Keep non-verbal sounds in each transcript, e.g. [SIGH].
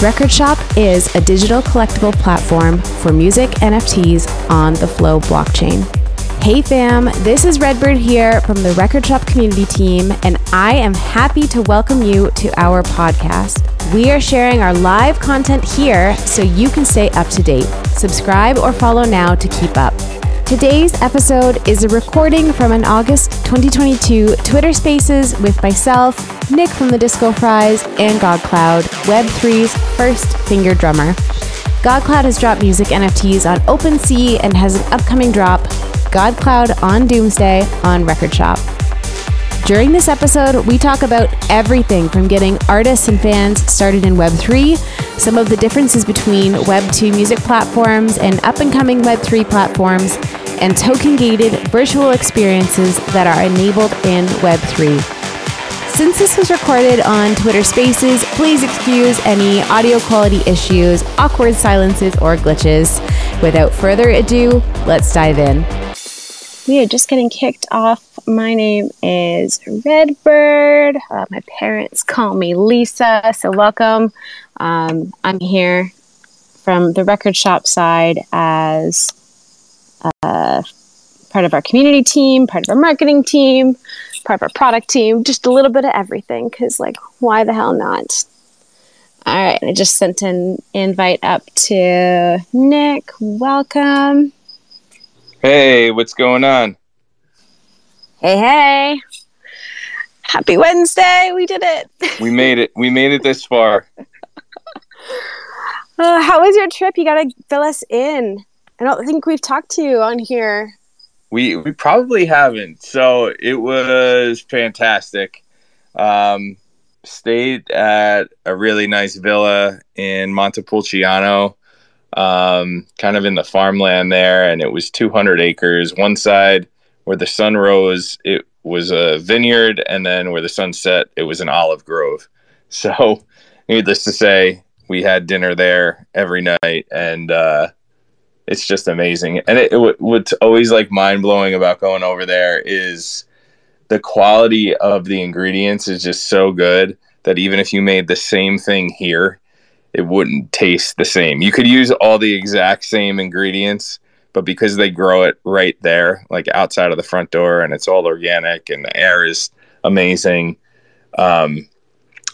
Record Shop is a digital collectible platform for music NFTs on the Flow blockchain. Hey fam, this is Redbird here from the Record Shop community team, and I am happy to welcome you to our podcast. We are sharing our live content here so you can stay up to date. Subscribe or follow now to keep up. Today's episode is a recording from an August 2022 Twitter Spaces with myself, Nick from the Disco Fries, and GodCloud, Web3's first finger drummer. GodCloud has dropped music NFTs on OpenSea and has an upcoming drop, GodCloud on Doomsday, on Record Shop. During this episode, we talk about everything from getting artists and fans started in Web3, some of the differences between Web2 music platforms and up and coming Web3 platforms, and token gated virtual experiences that are enabled in Web3. Since this was recorded on Twitter Spaces, please excuse any audio quality issues, awkward silences, or glitches. Without further ado, let's dive in. We are just getting kicked off. My name is Redbird. Uh, my parents call me Lisa, so welcome. Um, I'm here from the record shop side as uh, part of our community team, part of our marketing team, part of our product team, just a little bit of everything. Because, like, why the hell not? All right, I just sent an invite up to Nick. Welcome. Hey, what's going on? Hey, hey. Happy Wednesday. We did it. We made it. We made it this far. [LAUGHS] Uh, how was your trip? You got to fill us in. I don't think we've talked to you on here. We we probably haven't. So it was fantastic. Um, stayed at a really nice villa in Montepulciano, um, kind of in the farmland there, and it was 200 acres. One side where the sun rose, it was a vineyard, and then where the sun set, it was an olive grove. [LAUGHS] So, needless to say, we had dinner there every night, and uh, it's just amazing. And it, it what's always like mind blowing about going over there is the quality of the ingredients is just so good that even if you made the same thing here, it wouldn't taste the same. You could use all the exact same ingredients, but because they grow it right there, like outside of the front door, and it's all organic and the air is amazing, um,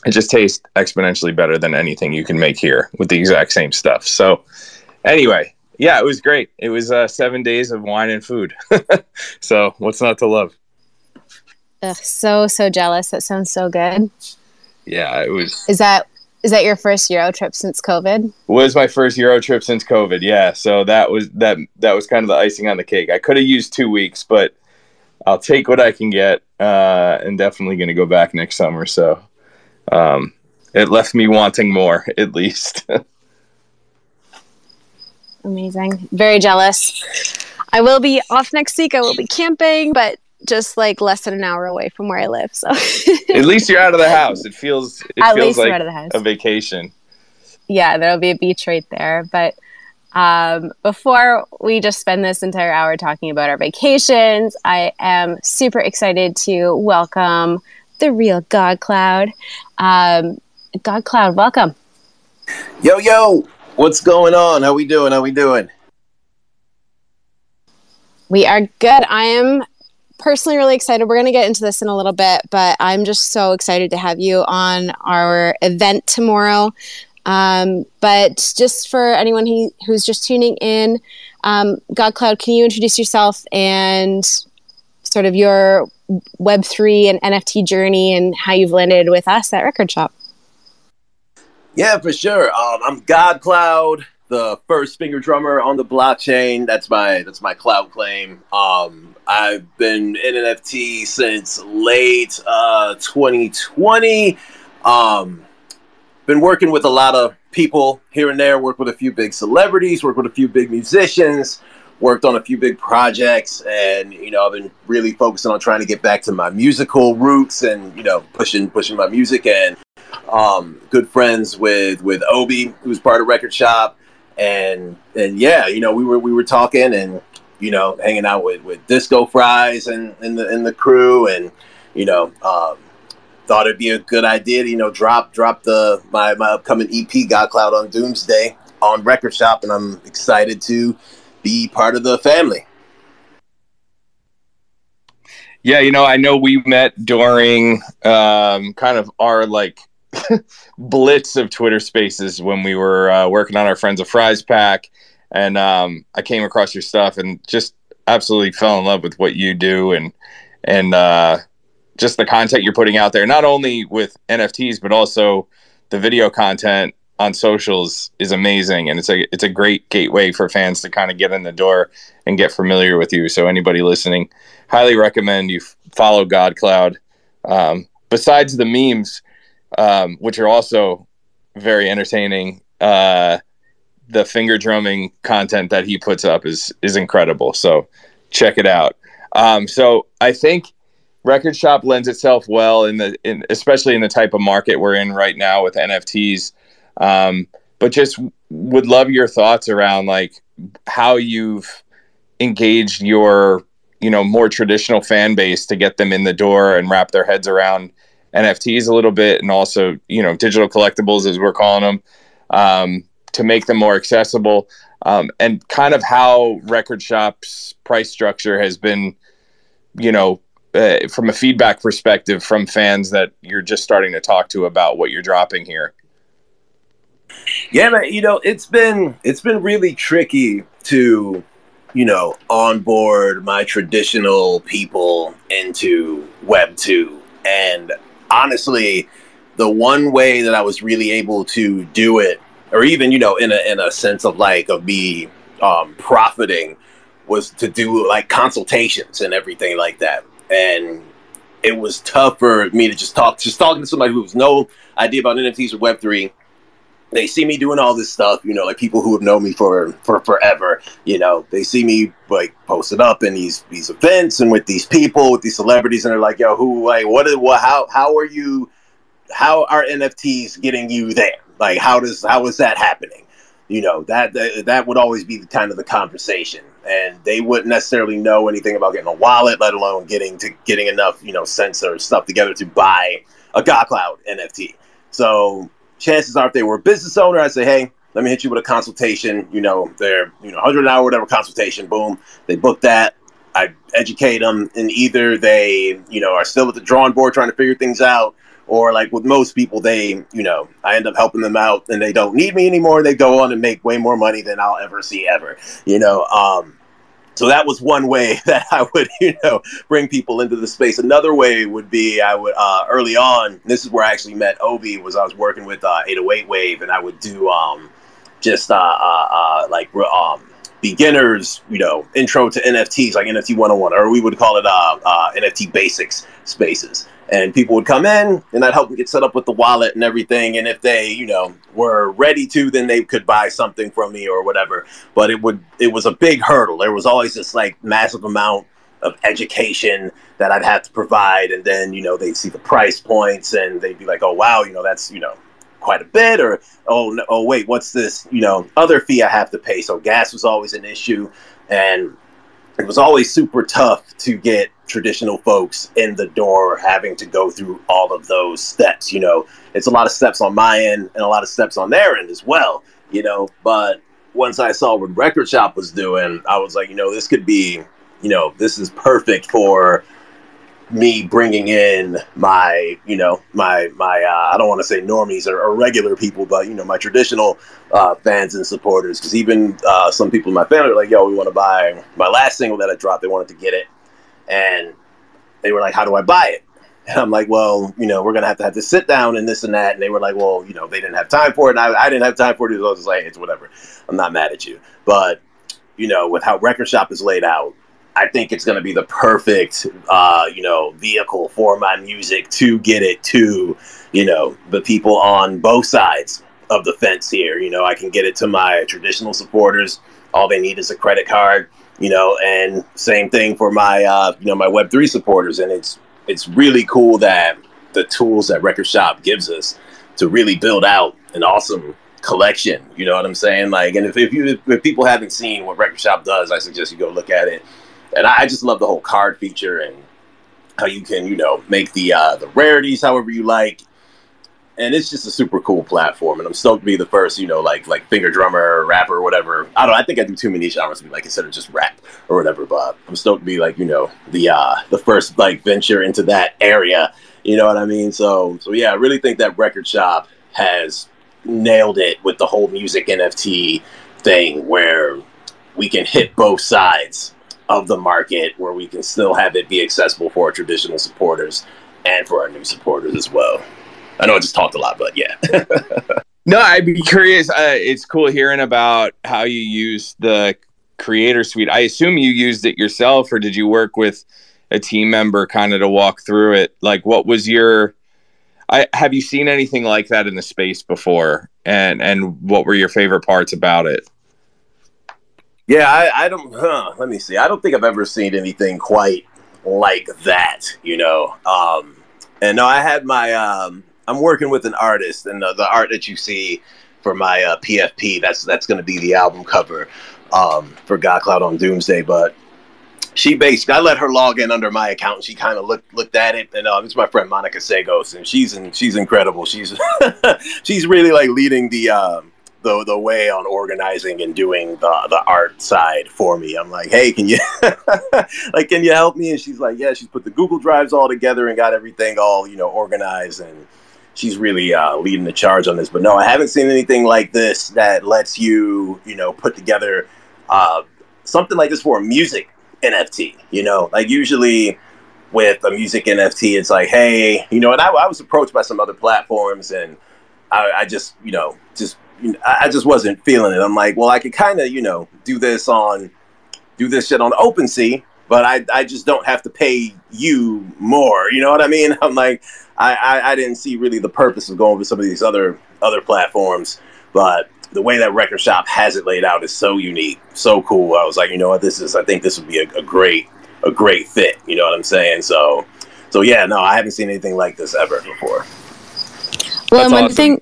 it just tastes exponentially better than anything you can make here with the exact same stuff. So, anyway, yeah, it was great. It was uh, seven days of wine and food. [LAUGHS] so what's not to love? Ugh, so so jealous. That sounds so good. Yeah, it was. Is that is that your first Euro trip since COVID? Was my first Euro trip since COVID. Yeah, so that was that that was kind of the icing on the cake. I could have used two weeks, but I'll take what I can get, uh, and definitely going to go back next summer. So um, it left me wanting more, [LAUGHS] at least. Amazing. Very jealous. I will be off next week. I will be camping, but just like less than an hour away from where I live. So at [LAUGHS] least you're out of the house. It feels it at feels like a vacation. Yeah, there'll be a beach right there. But um, before we just spend this entire hour talking about our vacations, I am super excited to welcome the real God Cloud. Um, God Cloud, welcome. Yo, yo. What's going on? How we doing? How we doing? We are good. I am personally really excited. We're going to get into this in a little bit, but I'm just so excited to have you on our event tomorrow. Um, but just for anyone who, who's just tuning in, um, God Cloud, can you introduce yourself and sort of your Web3 and NFT journey and how you've landed with us at Record Shop? Yeah, for sure. Um, I'm God Cloud, the first finger drummer on the blockchain. That's my that's my cloud claim. Um, I've been in NFT since late uh, 2020. Um, been working with a lot of people here and there. Worked with a few big celebrities. Worked with a few big musicians. Worked on a few big projects, and you know, I've been really focusing on trying to get back to my musical roots, and you know, pushing pushing my music and um, good friends with with Obi, who's part of Record Shop, and and yeah, you know, we were we were talking and you know hanging out with with Disco Fries and and the and the crew, and you know, um, thought it'd be a good idea to you know drop drop the my my upcoming EP God Cloud on Doomsday on Record Shop, and I'm excited to be part of the family. Yeah, you know, I know we met during um, kind of our like [LAUGHS] blitz of Twitter Spaces when we were uh, working on our Friends of Fries pack, and um, I came across your stuff and just absolutely fell in love with what you do and and uh, just the content you're putting out there, not only with NFTs but also the video content on socials is amazing, and it's a it's a great gateway for fans to kind of get in the door and get familiar with you. So anybody listening, highly recommend you follow God Cloud. Um, besides the memes, um, which are also very entertaining, uh, the finger drumming content that he puts up is is incredible. So check it out. Um, so I think record shop lends itself well in the in, especially in the type of market we're in right now with NFTs. Um, but just would love your thoughts around like how you've engaged your you know more traditional fan base to get them in the door and wrap their heads around NFTs a little bit, and also you know digital collectibles as we're calling them, um, to make them more accessible, um, and kind of how Record Shop's price structure has been, you know, uh, from a feedback perspective from fans that you're just starting to talk to about what you're dropping here. Yeah, man. You know, it's been it's been really tricky to, you know, onboard my traditional people into Web two, and honestly, the one way that I was really able to do it, or even you know, in a in a sense of like of me um, profiting, was to do like consultations and everything like that, and it was tough for me to just talk, just talking to somebody who has no idea about NFTs or Web three they see me doing all this stuff, you know, like people who have known me for for forever, you know, they see me like posted up in these these events and with these people, with these celebrities, and they're like, "Yo, who like what is what how how are you? How are NFTs getting you there? Like, how does how is that happening? You know, that that, that would always be the kind of the conversation, and they wouldn't necessarily know anything about getting a wallet, let alone getting to getting enough you know sensor stuff together to buy a God Cloud NFT. So chances are if they were a business owner, I'd say, hey, let me hit you with a consultation. You know, they're, you know, 100 hour, whatever consultation, boom. They book that. I educate them, and either they, you know, are still at the drawing board trying to figure things out, or like with most people, they, you know, I end up helping them out and they don't need me anymore. They go on and make way more money than I'll ever see ever, you know. Um, so that was one way [LAUGHS] that I would, you know, bring people into the space. Another way would be I would uh, early on. This is where I actually met Obi. Was I was working with uh, 808 Wave, and I would do um, just uh, uh, uh like um, beginners, you know, intro to NFTs, like NFT 101, or we would call it uh, uh, NFT basics spaces and people would come in and I'd help them get set up with the wallet and everything. And if they, you know, were ready to, then they could buy something from me or whatever. But it would, it was a big hurdle. There was always this like massive amount of education that I'd have to provide. And then, you know, they'd see the price points and they'd be like, oh, wow, you know, that's, you know, quite a bit or, oh, no, oh, wait, what's this, you know, other fee I have to pay. So gas was always an issue. And it was always super tough to get traditional folks in the door having to go through all of those steps you know it's a lot of steps on my end and a lot of steps on their end as well you know but once i saw what record shop was doing i was like you know this could be you know this is perfect for me bringing in my, you know, my my uh, I don't want to say normies or, or, regular people, but you know, my traditional uh, fans and supporters. Because even uh, some people in my family are like, "Yo, we want to buy my last single that I dropped. They wanted to get it, and they were like, "How do I buy it?" And I'm like, "Well, you know, we're gonna have to have to sit down and this and that." And they were like, "Well, you know, they didn't have time for it, and I, I didn't have time for it." So I was like, "It's whatever. I'm not mad at you." But you know, with how Record Shop is laid out, I think it's to be the perfect, uh, you know, vehicle for my music to get it to, you know, the people on both sides of the fence here. You know, I can get it to my traditional supporters. All they need is a credit card, you know, and same thing for my, uh, you know, my Web three supporters. And it's it's really cool that the tools that Record Shop gives us to really build out an awesome collection. You know what I'm saying? Like, and if, if you if people haven't seen what Record Shop does, I suggest you go look at it and I just love the whole card feature and how you can you know make the uh, the rarities however you like and it's just a super cool platform. And I'm stoked to be the first, you know, like like finger drummer, rapper, whatever. I don't. I think I do too many genres to be like instead of just rap or whatever. But I'm stoked to be like you know the uh the first like venture into that area. You know what I mean? So so yeah, I really think that record shop has nailed it with the whole music NFT thing where we can hit both sides of the market where we can still have it be accessible for our traditional supporters and for our new supporters as well. I know I just talked a lot, but yeah. [LAUGHS] no, I'd be curious. Uh, it's cool hearing about how you use the creator suite. I assume you used it yourself, or did you work with a team member kind of to walk through it? Like, what was your? I have you seen anything like that in the space before, and and what were your favorite parts about it? Yeah, I, I don't. Huh, let me see. I don't think I've ever seen anything quite like that. You know, um, and no, I had my um, I'm working with an artist, and the, the art that you see for my uh, PFP, that's that's going to be the album cover um, for God Cloud on Doomsday. But she basically, I let her log in under my account, and she kind of looked looked at it. And uh, it's my friend Monica Segos, and she's in, she's incredible. She's [LAUGHS] she's really like leading the. Um, the, the way on organizing and doing the, the art side for me. I'm like, hey, can you [LAUGHS] like can you help me? And she's like, yeah. She's put the Google Drives all together and got everything all you know organized and she's really uh, leading the charge on this. But no, I haven't seen anything like this that lets you, you know, put together uh, something like this for a music NFT. You know, like usually with a music NFT, it's like, hey, you know, and I, I was approached by some other platforms, and I, I just, you know, just you know, I just wasn't feeling it. I'm like, well, I could kind of, you know, do this on, do this shit on OpenSea, but I, I just don't have to pay you more. You know what I mean? [LAUGHS] I'm like, I, I, I didn't see really the purpose of going with some of these other other platforms, but the way that Record Shop has it laid out is so unique, so cool. I was like, you know what, this is. I think this would be a, a great a great fit. You know what I'm saying? So, so yeah, no, I haven't seen anything like this ever before. Well, That's one awesome. thing,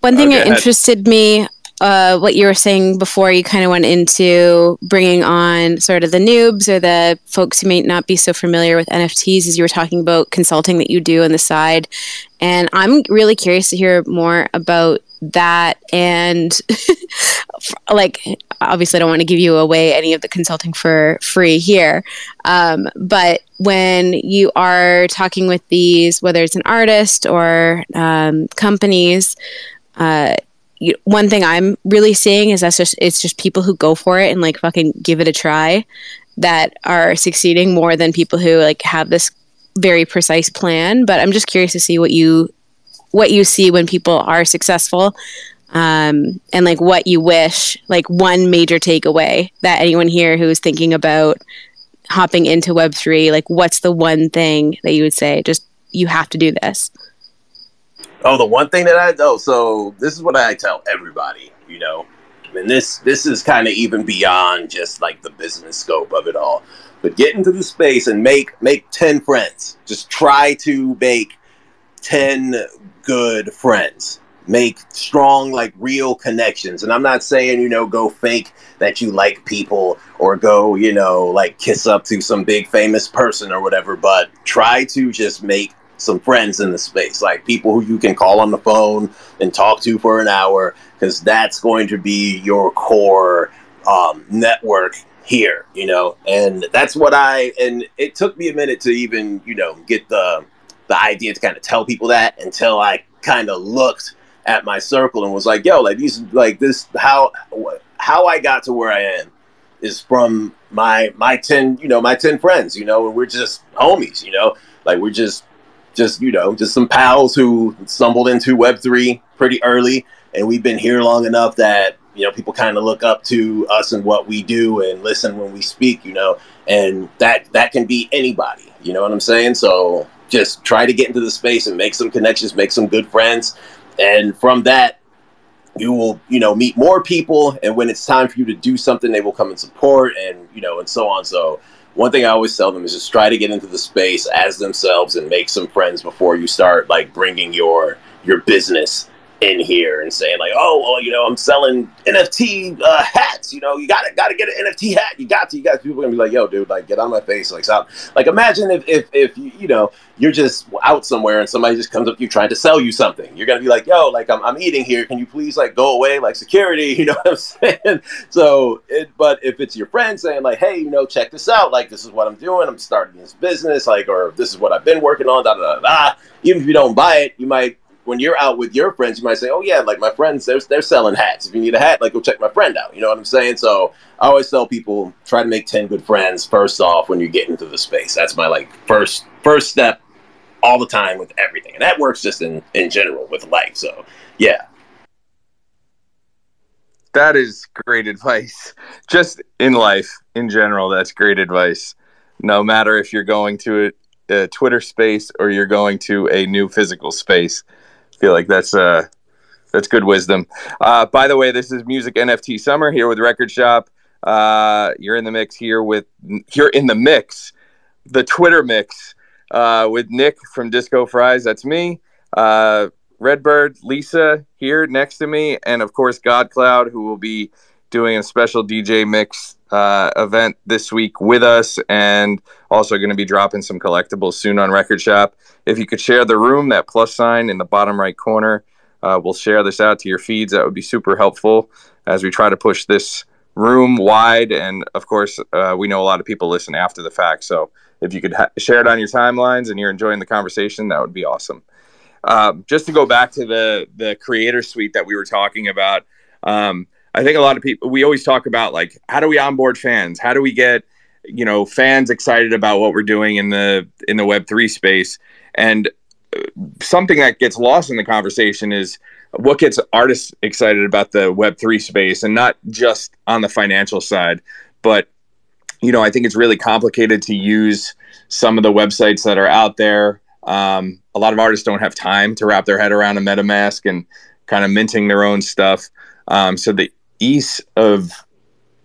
one thing okay, that interested me uh, what you were saying before you kind of went into bringing on sort of the noobs or the folks who may not be so familiar with NFTs as you were talking about consulting that you do on the side. And I'm really curious to hear more about that and [LAUGHS] like obviously I don't want to give you away any of the consulting for free here um, but when you are talking with these whether it's an artist or um, companies uh, you, one thing I'm really seeing is that's just it's just people who go for it and like fucking give it a try that are succeeding more than people who like have this very precise plan. But I'm just curious to see what you what you see when people are successful um, and like what you wish like one major takeaway that anyone here who is thinking about hopping into web3 like what's the one thing that you would say just you have to do this Oh, the one thing that I know. So this is what I tell everybody. You know, and this this is kind of even beyond just like the business scope of it all. But get into the space and make make ten friends. Just try to make ten good friends. Make strong, like real connections. And I'm not saying, you know, go fake that you like people or go, you know, like kiss up to some big famous person or whatever, but try to just make some friends in the space, like people who you can call on the phone and talk to for an hour, because that's going to be your core um, network here, you know. And that's what I and it took me a minute to even, you know, get the the idea to kind of tell people that until I kind of looked at my circle and was like, yo, like these like this how how I got to where I am is from my my 10 you know my 10 friends you know and we're just homies you know like we're just just you know just some pals who stumbled into web 3 pretty early. And we've been here long enough that you know people kind of look up to us and what we do and listen when we speak you know. And that that can be anybody you know what i'm saying? So just try to get into the space and make some connections make some good friends. And from that you will you know meet more people. And when it's time for you to do something they will come and support and you know and so on. So one thing I always tell them is just try to get into the space as themselves and make some friends before you start like bringing your your business in here and saying like, oh, well, you know, I'm selling NFT uh, hats. You know, you got to got to get an NFT hat. You got to. You guys, people are gonna be like, yo, dude, like, get on my face, like, stop. Like, imagine if if if you, you know you're just out somewhere and somebody just comes up to you trying to sell you something. You're gonna be like, yo, like, I'm I'm eating here. Can you please like go away, like security? [LAUGHS] You know what I'm saying? So, it, but if it's your friend saying like, hey, you know, check this out. Like, this is what I'm doing. I'm starting this business. Like, or this is what I've been working on. Da da. da. Even if you don't buy it, you might when you're out with your friends, you might say, "Oh yeah, like my friends, they're they're selling hats. If you need a hat, like go check my friend out." You know what I'm saying? So I always tell people try to make ten good friends first off when you get into the space. That's my like first first step all the time with everything, and that works just in in general with life. So yeah. That is great advice. Just in life in general, that's great advice. No matter if you're going to a, a Twitter space or you're going to a new physical space, feel like that's uh that's good wisdom. Uh, by the way, this is Music NFT Summer here with Record Shop. Uh, you're in the mix here with you're in the mix, the Twitter mix uh, with Nick from Disco Fries. That's me. Uh, Redbird, Lisa here next to me, and of course God Cloud, who will be doing a special DJ mix uh, event this week with us, and also going to be dropping some collectibles soon on Record Shop. If you could share the room, that plus sign in the bottom right corner, uh, we'll share this out to your feeds. That would be super helpful as we try to push this room wide. And of course, uh, we know a lot of people listen after the fact. So if you could ha- share it on your timelines and you're enjoying the conversation, that would be awesome. Um, just to go back to the the creator suite that we were talking about, um, I think a lot of people we always talk about like how do we onboard fans? How do we get you know fans excited about what we're doing in the in the Web three space? And uh, something that gets lost in the conversation is what gets artists excited about the Web three space, and not just on the financial side, but you know I think it's really complicated to use some of the websites that are out there. Um, a lot of artists don't have time to wrap their head around a MetaMask and kind of minting their own stuff. Um, so the ease of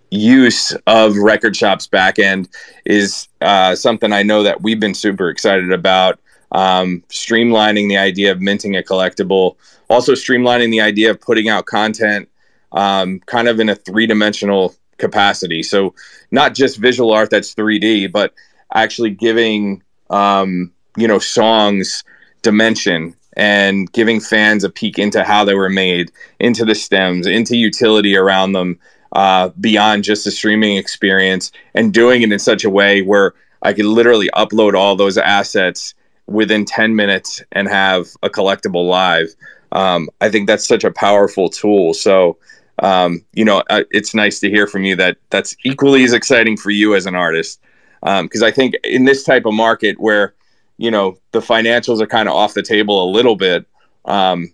use of record shop's backend is uh, something I know that we've been super excited about. Um, streamlining the idea of minting a collectible, also streamlining the idea of putting out content um, kind of in a three dimensional capacity. So, not just visual art that's 3D, but actually giving um, you know songs dimension and giving fans a peek into how they were made, into the stems, into utility around them, uh, beyond just the streaming experience, and doing it in such a way where I could literally upload all those assets within 10 minutes and have a collectible live. Um, I think that's such a powerful tool. So, um, you know, uh, it's nice to hear from you that that's equally as exciting for you as an artist. Because um, I think in this type of market where you know the financials are kind of off the table a little bit um,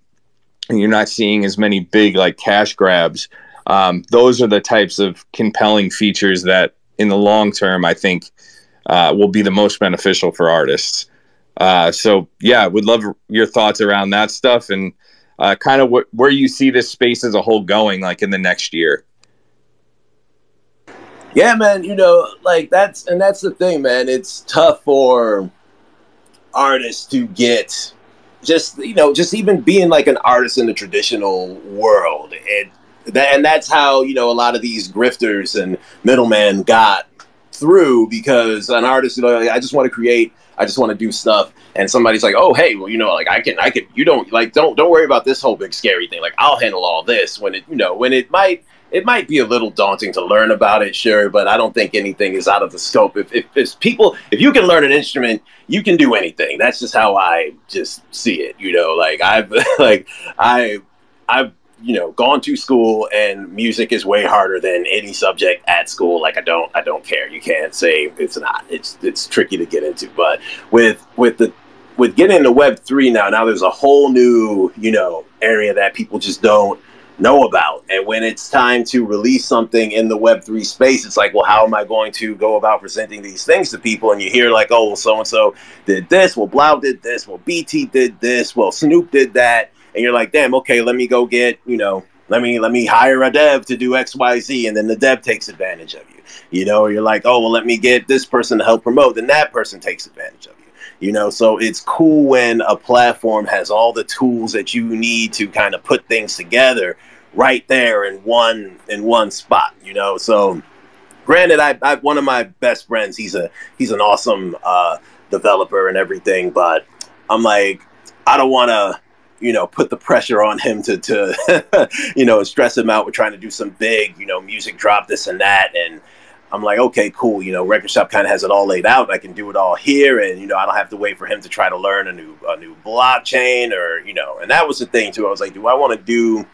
and you're not seeing as many big like cash grabs. Um, those are the types of compelling features that in the long term i think uh, will be the most beneficial for artists. Uh, so yeah would love your thoughts around that stuff and uh, kind of wh- where you see this space as a whole going like in the next year. Yeah man you know like that's and that's the thing man it's tough for artists to get just you know just even being like an artist in the traditional world. And that and that's how you know a lot of these grifters and middlemen got through because an artist you know like, I just want to create I just want to do stuff. And somebody's like oh hey well you know like I can I can you don't like don't don't worry about this whole big scary thing. Like I'll handle all this when it you know when it might it might be a little daunting to learn about it, sure, but I don't think anything is out of the scope. If, if, if people, if you can learn an instrument, you can do anything. That's just how I just see it. You know, like I've, [LAUGHS] like I, I've, you know, gone to school and music is way harder than any subject at school. Like I don't, I don't care. You can't say it's not. It's, it's tricky to get into. But with, with the, with getting into Web three now, now there's a whole new, you know, area that people just don't know about. And when it's time to release something in the Web3 space, it's like, well, how am I going to go about presenting these things to people? And you hear, like, oh, well, so and so did this, well, 3LAU did this, well, BT did this, well, Snoop did that. And you're like, damn, okay, let me go get, you know, let me let me hire a dev to do XYZ, and then the dev takes advantage of you. You know, you're like, oh well, let me get this person to help promote, then that person takes advantage of you. Know, so it's cool when a platform has all the tools that you need to kind of put things together right there in one in one spot. You know, so granted, I, I one of my best friends. He's a he's an awesome uh, developer and everything, but I'm like, I don't want to you know, put the pressure on him to, to [LAUGHS] you know, stress him out with trying to do some big, you know, music drop, this and that. And I'm like, okay, cool. You know, Record Shop kind of has it all laid out. I can do it all here, and you know, I don't have to wait for him to try to learn a new a new blockchain or you know. And that was the thing too. I was like, do I want to do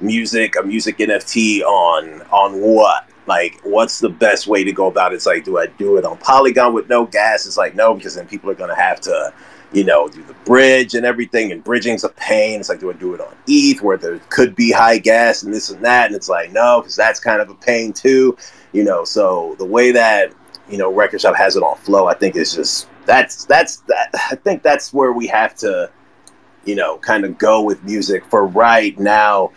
music, a music NFT on on what? Like, what's the best way to go about it? It's like, do I do it on Polygon with no gas? It's like, no, because then people are gonna have to you know, do the bridge and everything, and bridging's a pain. It's like, do I do it on ETH where there could be high gas and this and that? And it's like, no, because that's kind of a pain too, you know. So the way that you know Record Shop has it on Flow, I think is just that's that's that. I think that's where we have to, you know, kind of go with music for right now,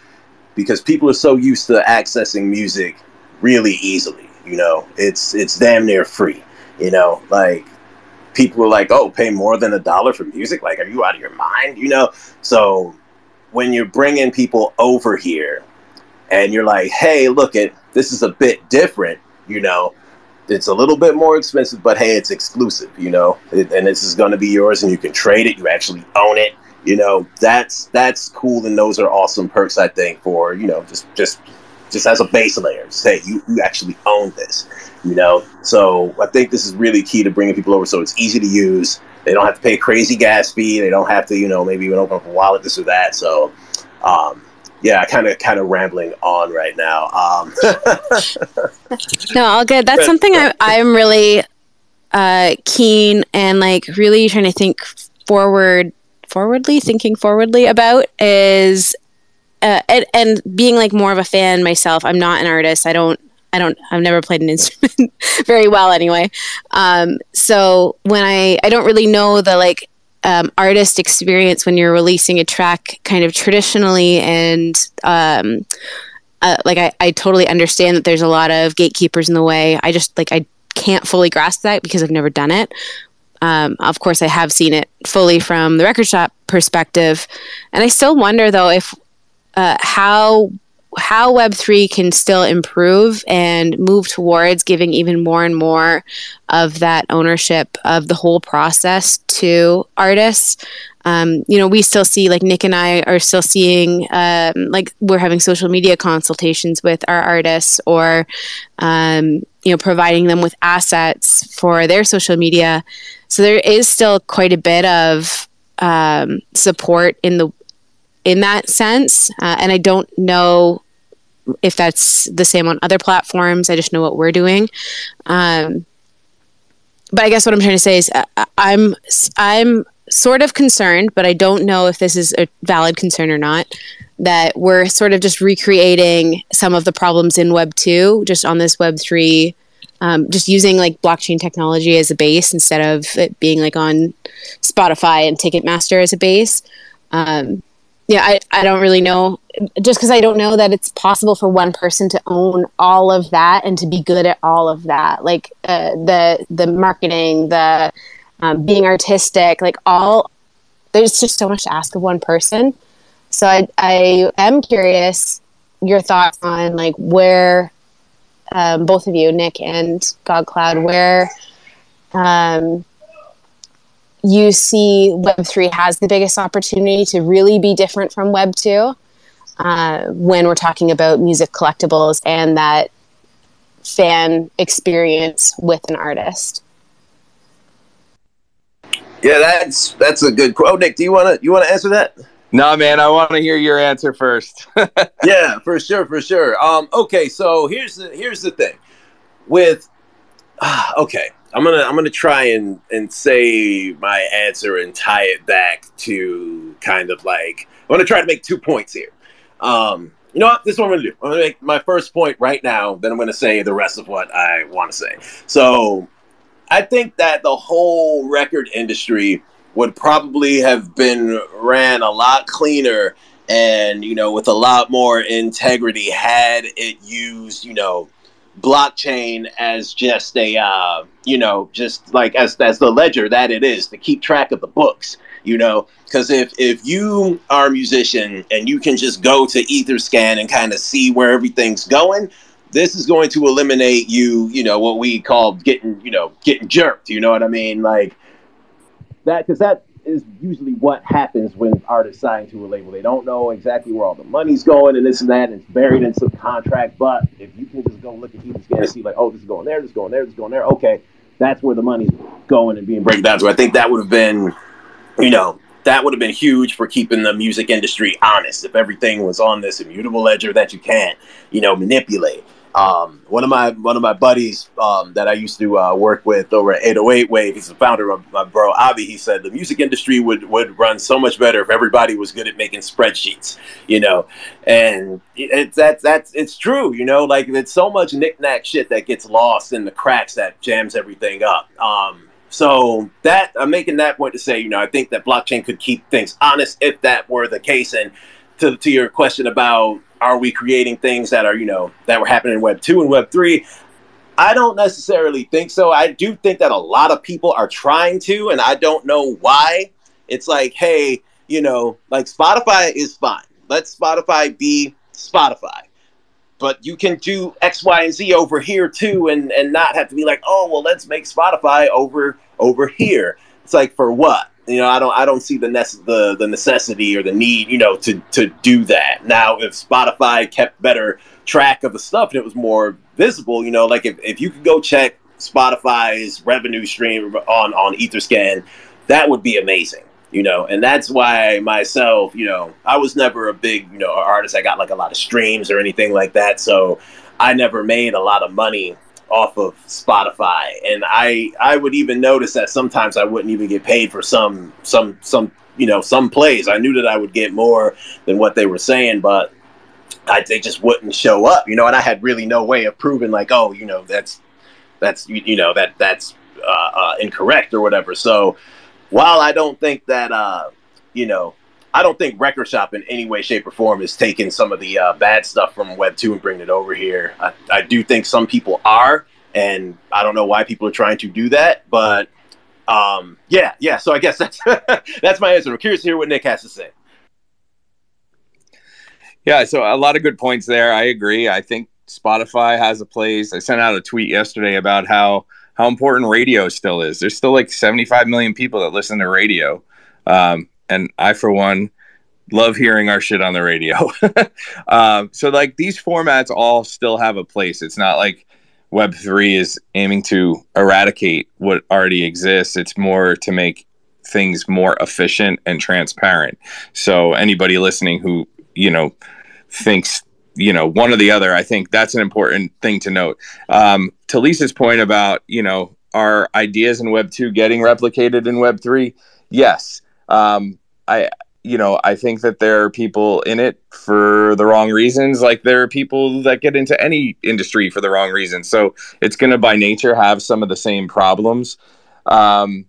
because people are so used to accessing music really easily. You know, it's it's damn near free. You know, like people were like, "Oh, pay more than a dollar for music? Like, are you out of your mind?" You know. So when you're bringing people over here, and you're like, "Hey, look at this is a bit different," you know. It's a little bit more expensive, but hey, it's exclusive, you know, it, and this is going to be yours, and you can trade it. You actually own it, you know. That's that's cool, and those are awesome perks, I think, for you know, just just just as a base layer. Say you you actually own this you know. So I think this is really key to bringing people over. So it's easy to use. They don't have to pay a crazy gas fee. They don't have to, you know, maybe even open up a wallet, this or that. So, um, yeah, kind of kind of rambling on right now. Um, [LAUGHS] no, all good. That's something I, I'm really uh, keen and like really trying to think forward, forwardly, thinking forwardly about is uh, and, and, being like more of a fan myself. I'm not an artist. I don't I don't I've never played an [LAUGHS] instrument very well anyway. Um, so when I I don't really know the like um, artist experience when you're releasing a track kind of traditionally and um, uh, like I, I totally understand that there's a lot of gatekeepers in the way. I just like I can't fully grasp that because I've never done it. Um, of course, I have seen it fully from the record shop perspective, and I still wonder though if uh, how how Web3 can still improve and move towards giving even more and more of that ownership of the whole process to artists. Um, you know, we still see, like Nick and I are still seeing, um, like we're having social media consultations with our artists or, um, you know, providing them with assets for their social media. So there is still quite a bit of um, support in the in that sense. Uh, and I don't know if that's the same on other platforms. I just know what we're doing. Um, but I guess what I'm trying to say is uh, I'm I'm sort of concerned, but I don't know if this is a valid concern or not. That we're sort of just recreating some of the problems in Web two, just on this Web three. Um, just using like blockchain technology as a base instead of it being like on Spotify and Ticketmaster as a base. Um, yeah, I, I don't really know. Just because I don't know that it's possible for one person to own all of that and to be good at all of that, like uh, the the marketing, the um, being artistic, like all. There's just so much to ask of one person. So I I am curious your thoughts on like where um, both of you, Nick and God Cloud, where um, you see Web3 has the biggest opportunity to really be different from Web2 uh, when we're talking about music collectibles and that fan experience with an artist. Yeah, that's that's a good quote. Nick, do you wanna you wanna answer that? No, man, I want to hear your answer first. [LAUGHS] yeah, for sure, for sure. Um, okay, so here's the here's the thing with uh, [SIGHS] okay I'm gonna I'm gonna try and and say my answer and tie it back to kind of like I'm gonna try to make two points here. Um, you know what? This is what I'm gonna do. I'm gonna make my first point right now. Then I'm gonna say the rest of what I want to say. So I think that the whole record industry would probably have been ran a lot cleaner and you know with a lot more integrity had it used you know blockchain as just a uh, you know just like as as the ledger that it is to keep track of the books you know? Because if if you are a musician and you can just go to etherscan and kind of see where everything's going this is going to eliminate you you know what we call getting you know getting jerked you know what i mean? Like that because that is usually what happens when artists sign to a label. They don't know exactly where all the money's going and this and that, and it's buried in some contract. But if you can just go look at each and see, like, oh, this is going there, this is going there, this is going there, okay, that's where the money's going and being breakdown. So I think that would have been, you know, that would have been huge for keeping the music industry honest if everything was on this immutable ledger that you can't, you know, manipulate. Um, one of my one of my buddies um, that I used to uh, work with over at 808 Wave, he's the founder of my bro Avi. He said the music industry would would run so much better if everybody was good at making spreadsheets, you know. And it's that's that's it's true, you know. Like it's so much knickknack shit that gets lost in the cracks that jams everything up. Um, so that I'm making that point to say, you know, I think that blockchain could keep things honest if that were the case. And to to your question about are we creating things that are you know that were happening in web 2 and web 3 i don't necessarily think so. I do think that a lot of people are trying to and i don't know why. It's like hey you know like spotify is fine. Let spotify be spotify. But you can do x y and z over here too and and not have to be like oh well let's make spotify over over here. It's like for what you know, I don't I don't see the nece- the the necessity or the need, you know, to to do that. Now, if Spotify kept better track of the stuff and it was more visible, you know, like if, if you could go check Spotify's revenue stream on on Etherscan, that would be amazing. You know, and that's why myself, you know, I was never a big, you know, artist. I got like a lot of streams or anything like that. So I never made a lot of money off of Spotify, and I I would even notice that sometimes I wouldn't even get paid for some some some you know some plays. I knew that I would get more than what they were saying, but I, they just wouldn't show up. You know, and I had really no way of proving like, oh, you know, that's that's you, you know that that's uh, uh, incorrect or whatever. So while I don't think that uh, you know I don't think Record Shop in any way, shape, or form is taking some of the uh, bad stuff from Web two and bringing it over here. I, I do think some people are, and I don't know why people are trying to do that, but um, yeah, yeah. So I guess that's [LAUGHS] that's my answer. I'm curious to hear what Nick has to say. Yeah, so a lot of good points there. I agree. I think Spotify has a place. I sent out a tweet yesterday about how how important radio still is. There's still like 75 million people that listen to radio. Um, and I, for one, love hearing our shit on the radio. [LAUGHS] um, so, like, these formats all still have a place. It's not like Web3 is aiming to eradicate what already exists, it's more to make things more efficient and transparent. So, anybody listening who, you know, thinks you know one or the other i think that's an important thing to note um, to lisa's point about you know our ideas in web 2 getting replicated in web 3 yes um, I you know I think that there are people in it for the wrong reasons. Like there are people that get into any industry for the wrong reasons. So it's going to by nature have some of the same problems. Um,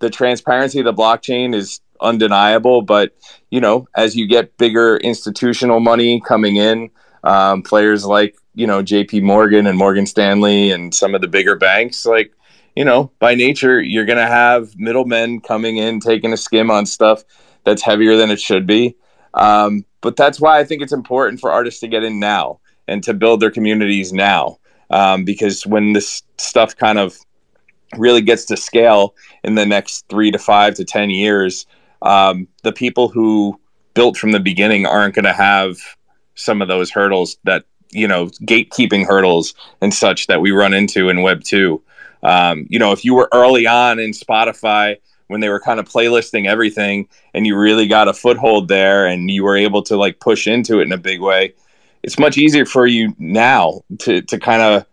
the transparency of the blockchain is undeniable, but you know as you get bigger institutional money coming in, um, players like you know J.P. Morgan and Morgan Stanley and some of the bigger banks like you know, by nature, you're going to have middlemen coming in, taking a skim on stuff that's heavier than it should be. Um, but that's why I think it's important for artists to get in now and to build their communities now. Um, because when this stuff kind of really gets to scale in the next three to five to 10 years, um, the people who built from the beginning aren't going to have some of those hurdles that, you know, gatekeeping hurdles and such that we run into in Web 2. Um, you know, if you were early on in Spotify when they were kind of playlisting everything and you really got a foothold there and you were able to like push into it in a big way, it's much easier for you now to, to kind of,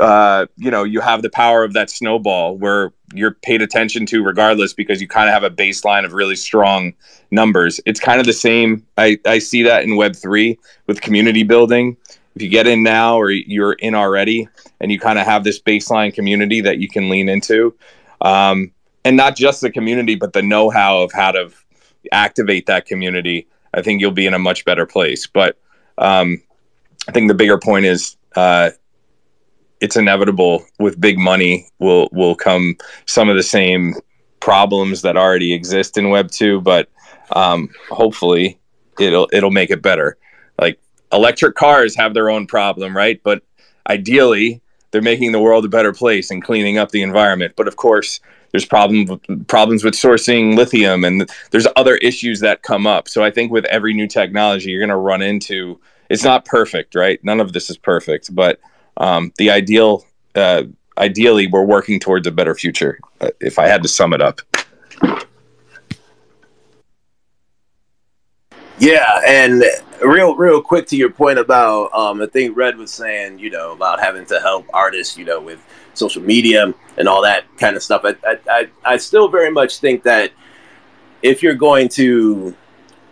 uh, you know, you have the power of that snowball where you're paid attention to regardless because you kind of have a baseline of really strong numbers. It's kind of the same. I, I see that in Web3 with community building if you get in now or you're in already and you kind of have this baseline community that you can lean into um, and not just the community but the know-how of how to activate that community i think you'll be in a much better place but um, i think the bigger point is uh, it's inevitable with big money will will come some of the same problems that already exist in Web two, but um, hopefully it'll it'll make it better. Like electric cars have their own problem, right? But ideally, they're making the world a better place and cleaning up the environment. But of course, there's problems problems with sourcing lithium, and there's other issues that come up. So I think with every new technology, you're going to run into. It's not perfect, right? None of this is perfect, but um, the ideal, uh, ideally, we're working towards a better future. Uh, if I had to sum it up. Yeah, and real, real quick to your point about um, I think Red was saying, you know, about having to help artists, you know, with social media and all that kind of stuff. I, I, I still very much think that if you're going to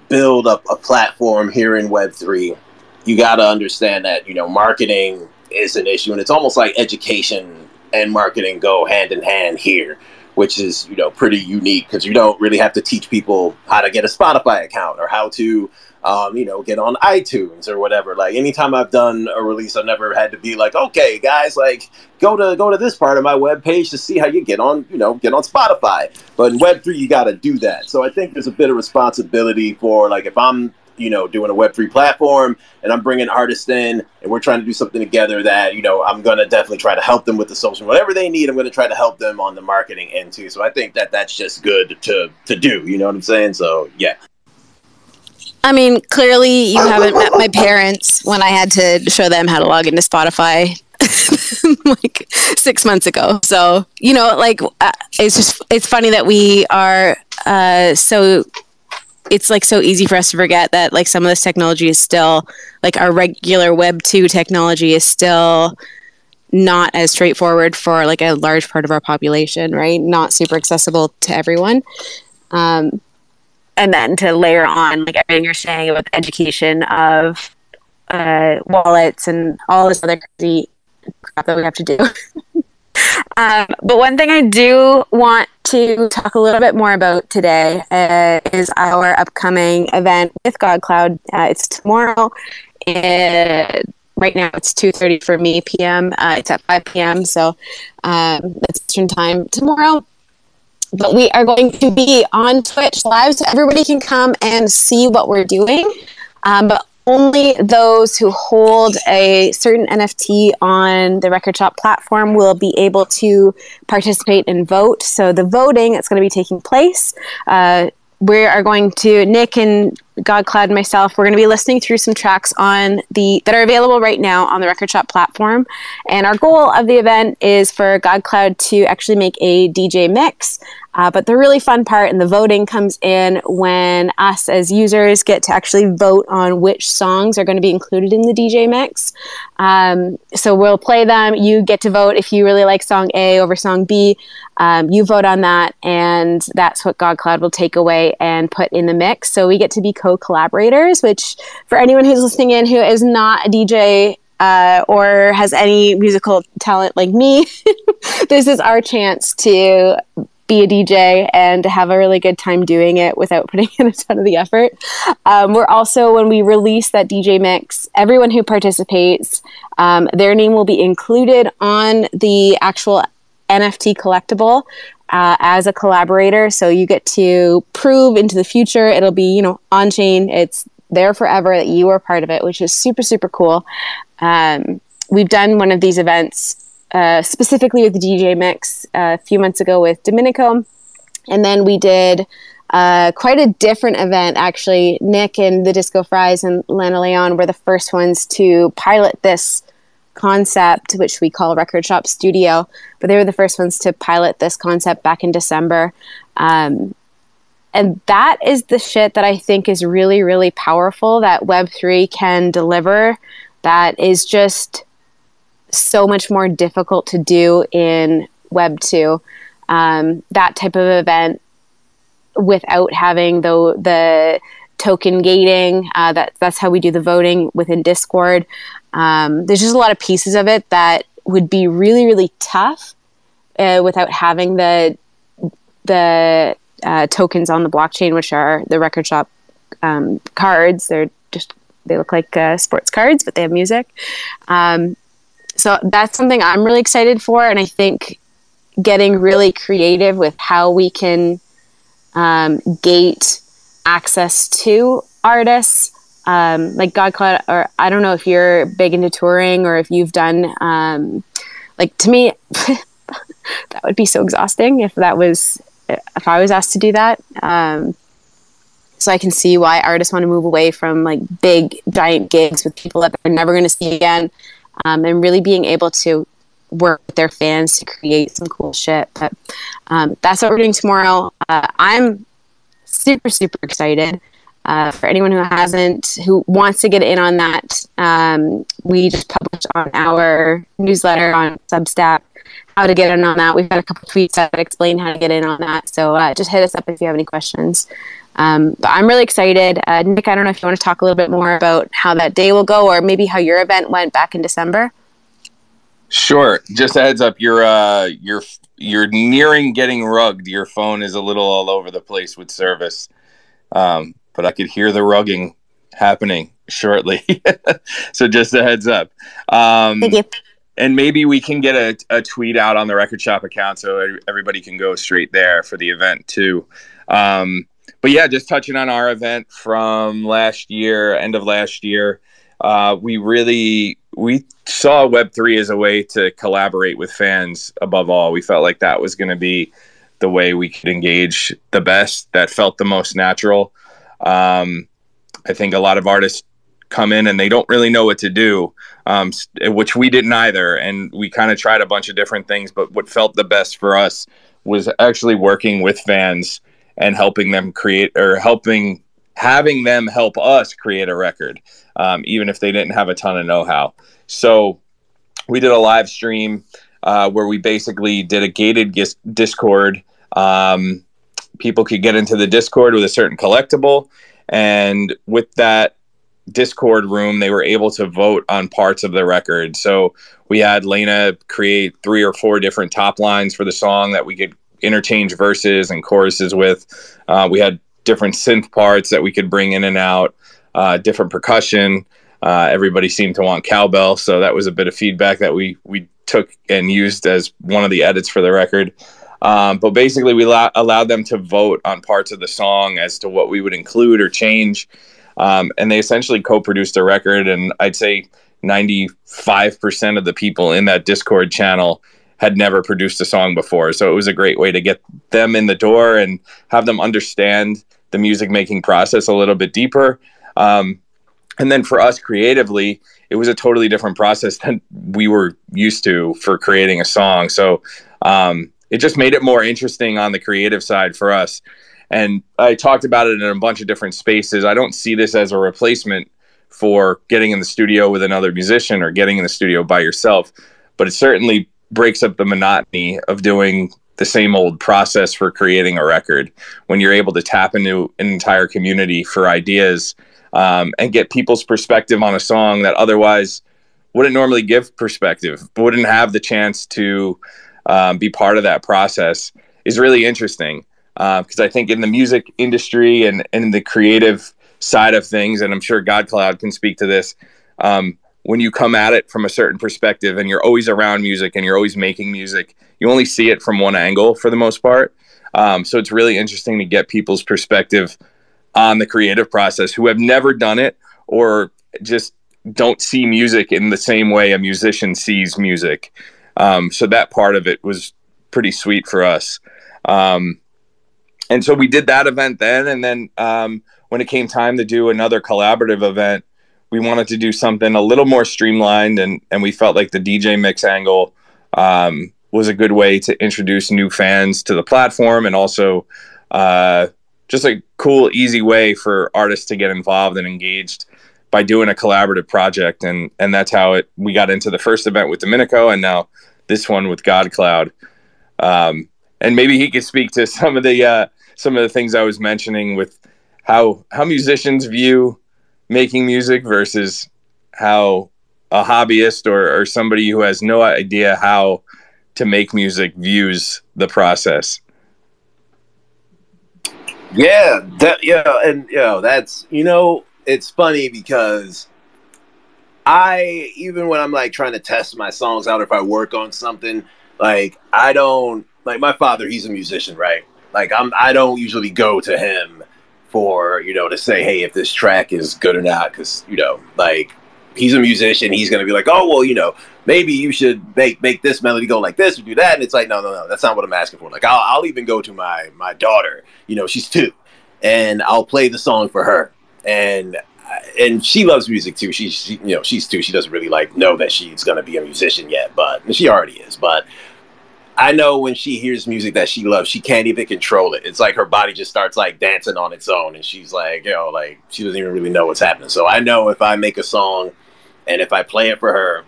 build up a platform here in Web3, you got to understand that, you know, marketing is an issue. And it's almost like education and marketing go hand in hand here, which is, you know, pretty unique because you don't really have to teach people how to get a Spotify account or how to um, you know, get on iTunes or whatever. Like anytime I've done a release, I've never had to be like, okay, guys, like go to go to this part of my web page to see how you get on, you know, get on Spotify. But in Web three, you got to do that. So I think there's a bit of responsibility for like if I'm you know doing a web3 platform and i'm bringing artists in and we're trying to do something together that you know i'm going to definitely try to help them with the social whatever they need i'm going to try to help them on the marketing end too so i think that that's just good to to do you know what i'm saying so yeah I mean, clearly you haven't met my parents when I had to show them how to log into Spotify [LAUGHS] like six months ago. So, you know, like uh, it's just, it's funny that we are uh, so, it's like so easy for us to forget that like some of this technology is still like our regular Web 2 technology is still not as straightforward for like a large part of our population, right? Not super accessible to everyone. Um, and then to layer on like everything you're saying about the education of uh, wallets and all this other crazy crap that we have to do. [LAUGHS] um, but one thing I do want to talk a little bit more about today uh, is our upcoming event with GodCloud. Uh, it's tomorrow. right now it's 2.30 for me p.m. Uh, it's at 5 p.m. So um, that's Eastern time tomorrow but we are going to be on Twitch live so everybody can come and see what we're doing. Um, but only those who hold a certain NFT on the Record Shop platform will be able to participate and vote. So the voting is going to be taking place. Uh, we are going to Nick and GodCloud and myself. We're going to be listening through some tracks on the that are available right now on the Record Shop platform. And our goal of the event is for GodCloud to actually make a DJ mix uh, but the really fun part and the voting comes in when us as users get to actually vote on which songs are going to be included in the DJ mix. Um, so we'll play them. You get to vote if you really like song A over song B. Um, you vote on that, and that's what GodCloud will take away and put in the mix. So we get to be co collaborators, which for anyone who's listening in who is not a DJ uh, or has any musical talent like me, [LAUGHS] this is our chance to be a DJ and have a really good time doing it without [LAUGHS] putting in a ton of the effort. Um, we're also, when we release that DJ mix, everyone who participates, um, their name will be included on the actual NFT collectible. Uh, as a collaborator, so you get to prove into the future. It'll be, you know, on chain. It's there forever that you are part of it, which is super super cool. Um, we've done one of these events uh, specifically with the DJ mix uh, a few months ago with Domenico. And then we did uh, quite a different event, actually. Nick and the Disco Fries and Lana Leon were the first ones to pilot this concept, which we call Record Shop Studio. But they were the first ones to pilot this concept back in December. Um, and that is the shit that I think is really, really powerful that Web3 can deliver. That is just so much more difficult to do in Web 2. Um, that type of event without having the, the token gating. Uh, that, that's how we do the voting within Discord. Um, there's just a lot of pieces of it that would be really, really tough uh, without having the the uh, tokens on the blockchain, which are the record shop um, cards. They're just they look like uh, sports cards, but they have music. Um, so that's something I'm really excited for, and I think getting really creative with how we can um, gate access to artists um, like God Cloud, or I don't know if you're big into touring or if you've done, um, like to me, [LAUGHS] that would be so exhausting if that was, if I was asked to do that. Um, so I can see why artists want to move away from like big giant gigs with people that they're never going to see again, um, and really being able to work with their fans to create some cool shit. But um, that's what we're doing tomorrow. Uh, I'm super super excited. Uh, for anyone who hasn't, who wants to get in on that, um, we just published on our newsletter on Substack how to get in on that. We've got a couple tweets that explain how to get in on that. So uh, just hit us up if you have any questions. Um, but I'm really excited. Uh, Nick, I don't know if you want to talk a little bit more about how that day will go, or maybe how your event went back in December. Sure. Just a heads up, you're uh, you're you're nearing getting rugged. Your phone is a little all over the place with service. Um, but I could hear the rugging happening shortly. [LAUGHS] so just a heads up. Um, Thank you. And maybe we can get a, a, tweet out on the Record Shop account so everybody can go straight there for the event too. Um, but yeah, just touching on our event from last year, end of last year, uh, we really we saw Web three as a way to collaborate with fans. Above all, we felt like that was going to be the way we could engage the best. That felt the most natural. Um, I think a lot of artists come in and they don't really know what to do, um, which we didn't either. And we kind of tried a bunch of different things, but what felt the best for us was actually working with fans and helping them create or helping having them help us create a record, um, even if they didn't have a ton of know how. So we did a live stream uh, where we basically did a gated Discord. Um, people could get into the Discord with a certain collectible. And with that Discord room, they were able to vote on parts of the record. So we had Lena create three or four different top lines for the song that we could interchange verses and choruses with. Uh, we had different synth parts that we could bring in and out, uh, different percussion. Uh, everybody seemed to want cowbell, so that was a bit of feedback that we we took and used as one of the edits for the record. Um, but basically, we la- allowed them to vote on parts of the song as to what we would include or change. Um, and they essentially co produced a record. And I'd say 95% of the people in that Discord channel had never produced a song before. So it was a great way to get them in the door and have them understand the music making process a little bit deeper. Um, and then for us creatively, it was a totally different process than we were used to for creating a song. So um, it just made it more interesting on the creative side for us. And I talked about it in a bunch of different spaces. I don't see this as a replacement for getting in the studio with another musician or getting in the studio by yourself, but it certainly breaks up the monotony of doing the same old process for creating a record when you're able to tap into an entire community for ideas um, and get people's perspective on a song that otherwise wouldn't normally give perspective, wouldn't have the chance to um, be part of that process is really interesting because uh, I think in the music industry and, and in the creative side of things, and I'm sure God Cloud can speak to this, um, when you come at it from a certain perspective and you're always around music and you're always making music, you only see it from one angle for the most part. Um, so it's really interesting to get people's perspective on the creative process who have never done it or just don't see music in the same way a musician sees music. Um, so that part of it was pretty sweet for us. Um, and so we did that event then. And then um, when it came time to do another collaborative event, we wanted to do something a little more streamlined. And, and we felt like the DJ mix angle um, was a good way to introduce new fans to the platform and also uh, just a cool, easy way for artists to get involved and engaged by doing a collaborative project, and and that's how it we got into the first event with Domenico, and now this one with God Cloud. Um, and maybe he could speak to [LAUGHS] some of the uh, some of the things I was mentioning with how how musicians view making music versus how a hobbyist or, or somebody who has no idea how to make music views the process. Yeah, that yeah, and you know that's you know it's funny because I even when I'm like trying to test my songs out, if I work on something, like I don't like my father. He's a musician, right? Like I'm. I don't usually go to him for you know to say, hey, if this track is good or not, because you know, like he's a musician. He's gonna be like, oh well, you know, maybe you should make make this melody go like this or do that. And it's like, no, no, no, that's not what I'm asking for. Like I'll, I'll even go to my my daughter. You know, she's two, and I'll play the song for her and and she loves music too. She's she, you know she's two. She doesn't really like know that she's gonna be a musician yet, but she already is. But I know when she hears music that she loves, she can't even control it. It's like her body just starts like dancing on its own, and she's like, you know, like she doesn't even really know what's happening. So I know if I make a song and if I play it for her,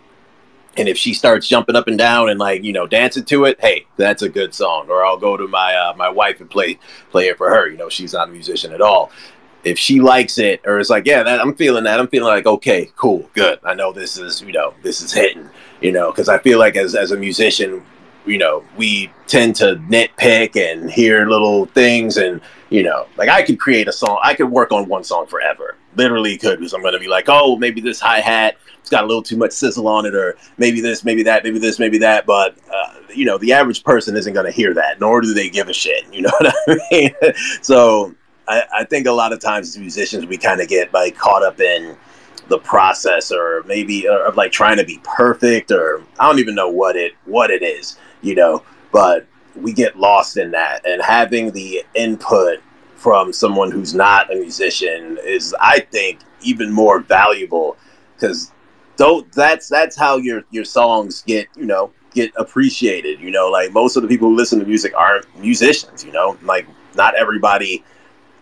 and if she starts jumping up and down and like you know dancing to it, hey, that's a good song. Or I'll go to my uh, my wife and play play it for her. You know, she's not a musician at all if she likes it or it's like, yeah, that, I'm feeling that. I'm feeling like, okay, cool, good. I know this is, you know, this is hitting, you know, because I feel like as, as a musician, you know, we tend to nitpick and hear little things. And, you know, like I could create a song, I could work on one song forever. Literally could, because I'm going to be like, oh, maybe this hi hat, it's got a little too much sizzle on it, or maybe this, maybe that, maybe this, maybe that. But, uh, you know, the average person isn't going to hear that, nor do they give a shit. You know [LAUGHS] what I mean? so, I, I think a lot of times as musicians we kind of get like caught up in the process or maybe of like trying to be perfect or I don't even know what it what it is, you know, but we get lost in that. And having the input from someone who's not a musician is I think even more valuable cuz though that's that's how your your songs get, you know, get appreciated, you know, like most of the people who listen to music aren't musicians, you know, like not everybody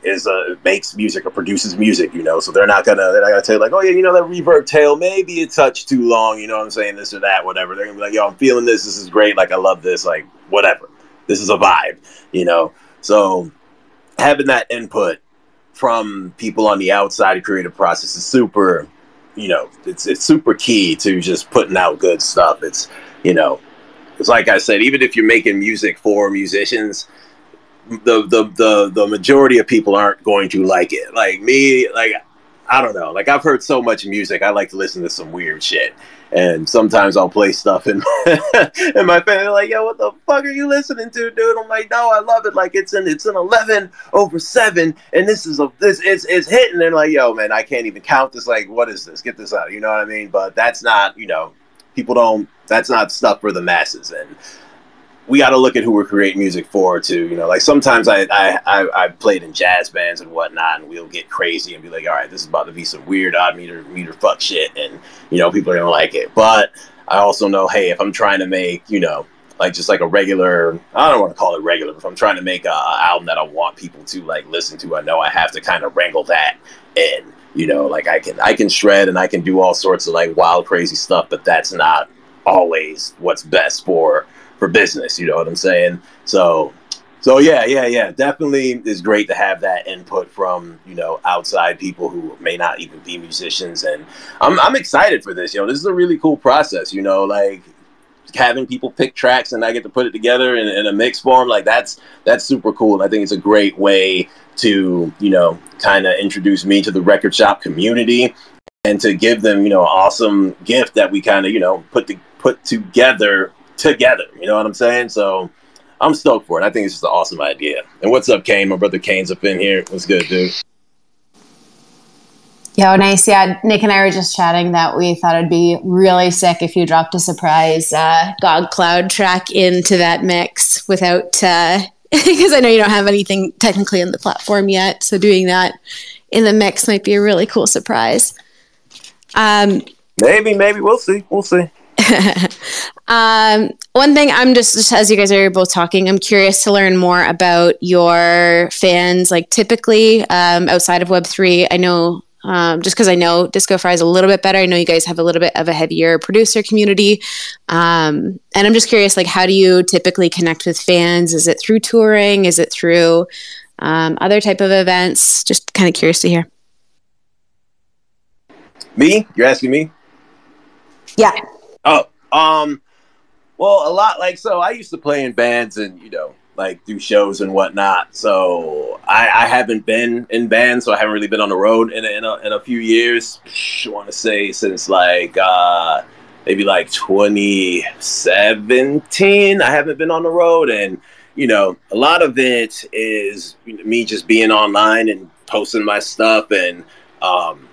is uh makes music or produces music, you know. So they're not gonna they're not gonna tell you like, oh yeah, you know that reverb tail maybe a touch too long, you know what I'm saying, this or that, whatever. They're gonna be like, yo, I'm feeling this, this is great, like I love this, like whatever. This is a vibe, you know. So having that input from people on the outside of creative process is super, you know, it's it's super key to just putting out good stuff. It's you know, it's like I said, even if you're making music for musicians, the the the the majority of people aren't going to like it. Like me, like I don't know. Like I've heard so much music, I like to listen to some weird shit. And sometimes I'll play stuff and and my [LAUGHS] family like, yo, what the fuck are you listening to, dude? I'm like, no, I love it. Like it's an it's an eleven over seven, and this is a this is is hitting. And like, yo, man, I can't even count this. Like, what is this? Get this out. You know what I mean? But that's not, you know, people don't. That's not stuff for the masses. And we got to look at who we're creating music for too. You know, like sometimes I, I I I played in jazz bands and whatnot, and we'll get crazy and be like, all right, this is about to be some weird odd meter meter fuck shit, and you know people are gonna like it. But I also know, hey, if I'm trying to make you know like just like a regular i don't want to call it regular if i'm trying to make a, a, album that i want people to like listen to i know i have to kind of wrangle that in you know like i can i can shred and i can do all sorts of like wild crazy stuff but that's not always what's best for for business. You know what I'm saying? So, so yeah, yeah, yeah. Definitely is great to have that input from you know outside people who may not even be musicians, and I'm I'm excited for this. You know, this is a really cool process. You know, like having people pick tracks and I get to put it together in, in a mix form, like that's that's super cool. And I think it's a great way to you know kind of introduce me to the record shop community and to give them you know awesome gift that we kind of you know put the put together together. You know what I'm saying? So I'm stoked for it. I think it's just an awesome idea. And what's up, Kane? My brother Kane's up in here. What's good, dude? Yo, nice. Yeah, Nick and I were just chatting that we thought it'd be really sick if you dropped a surprise uh, God Cloud track into that mix without, because uh, [LAUGHS] I know you don't have anything technically on the platform yet. So doing that in the mix might be a really cool surprise. Um, maybe, maybe we'll see. We'll see. [LAUGHS] um, one thing I'm just, just as you guys are both talking, I'm curious to learn more about your fans. Like typically um, outside of Web three, I know um, just because I know Disco Fries a little bit better. I know you guys have a little bit of a heavier producer community, um, and I'm just curious, like, how do you typically connect with fans? Is it through touring? Is it through um, other type of events? Just kind of curious to hear. Me? You're asking me? Yeah. Oh, um, well, a lot like so. I used to play in bands, and you know, like do shows and whatnot. So I, I haven't been in bands, so I haven't really been on the road in a, in a, in a few years. I want to say since like uh, maybe like 2017, I haven't been on the road, and you know, a lot of it is me just being online and posting my stuff and um,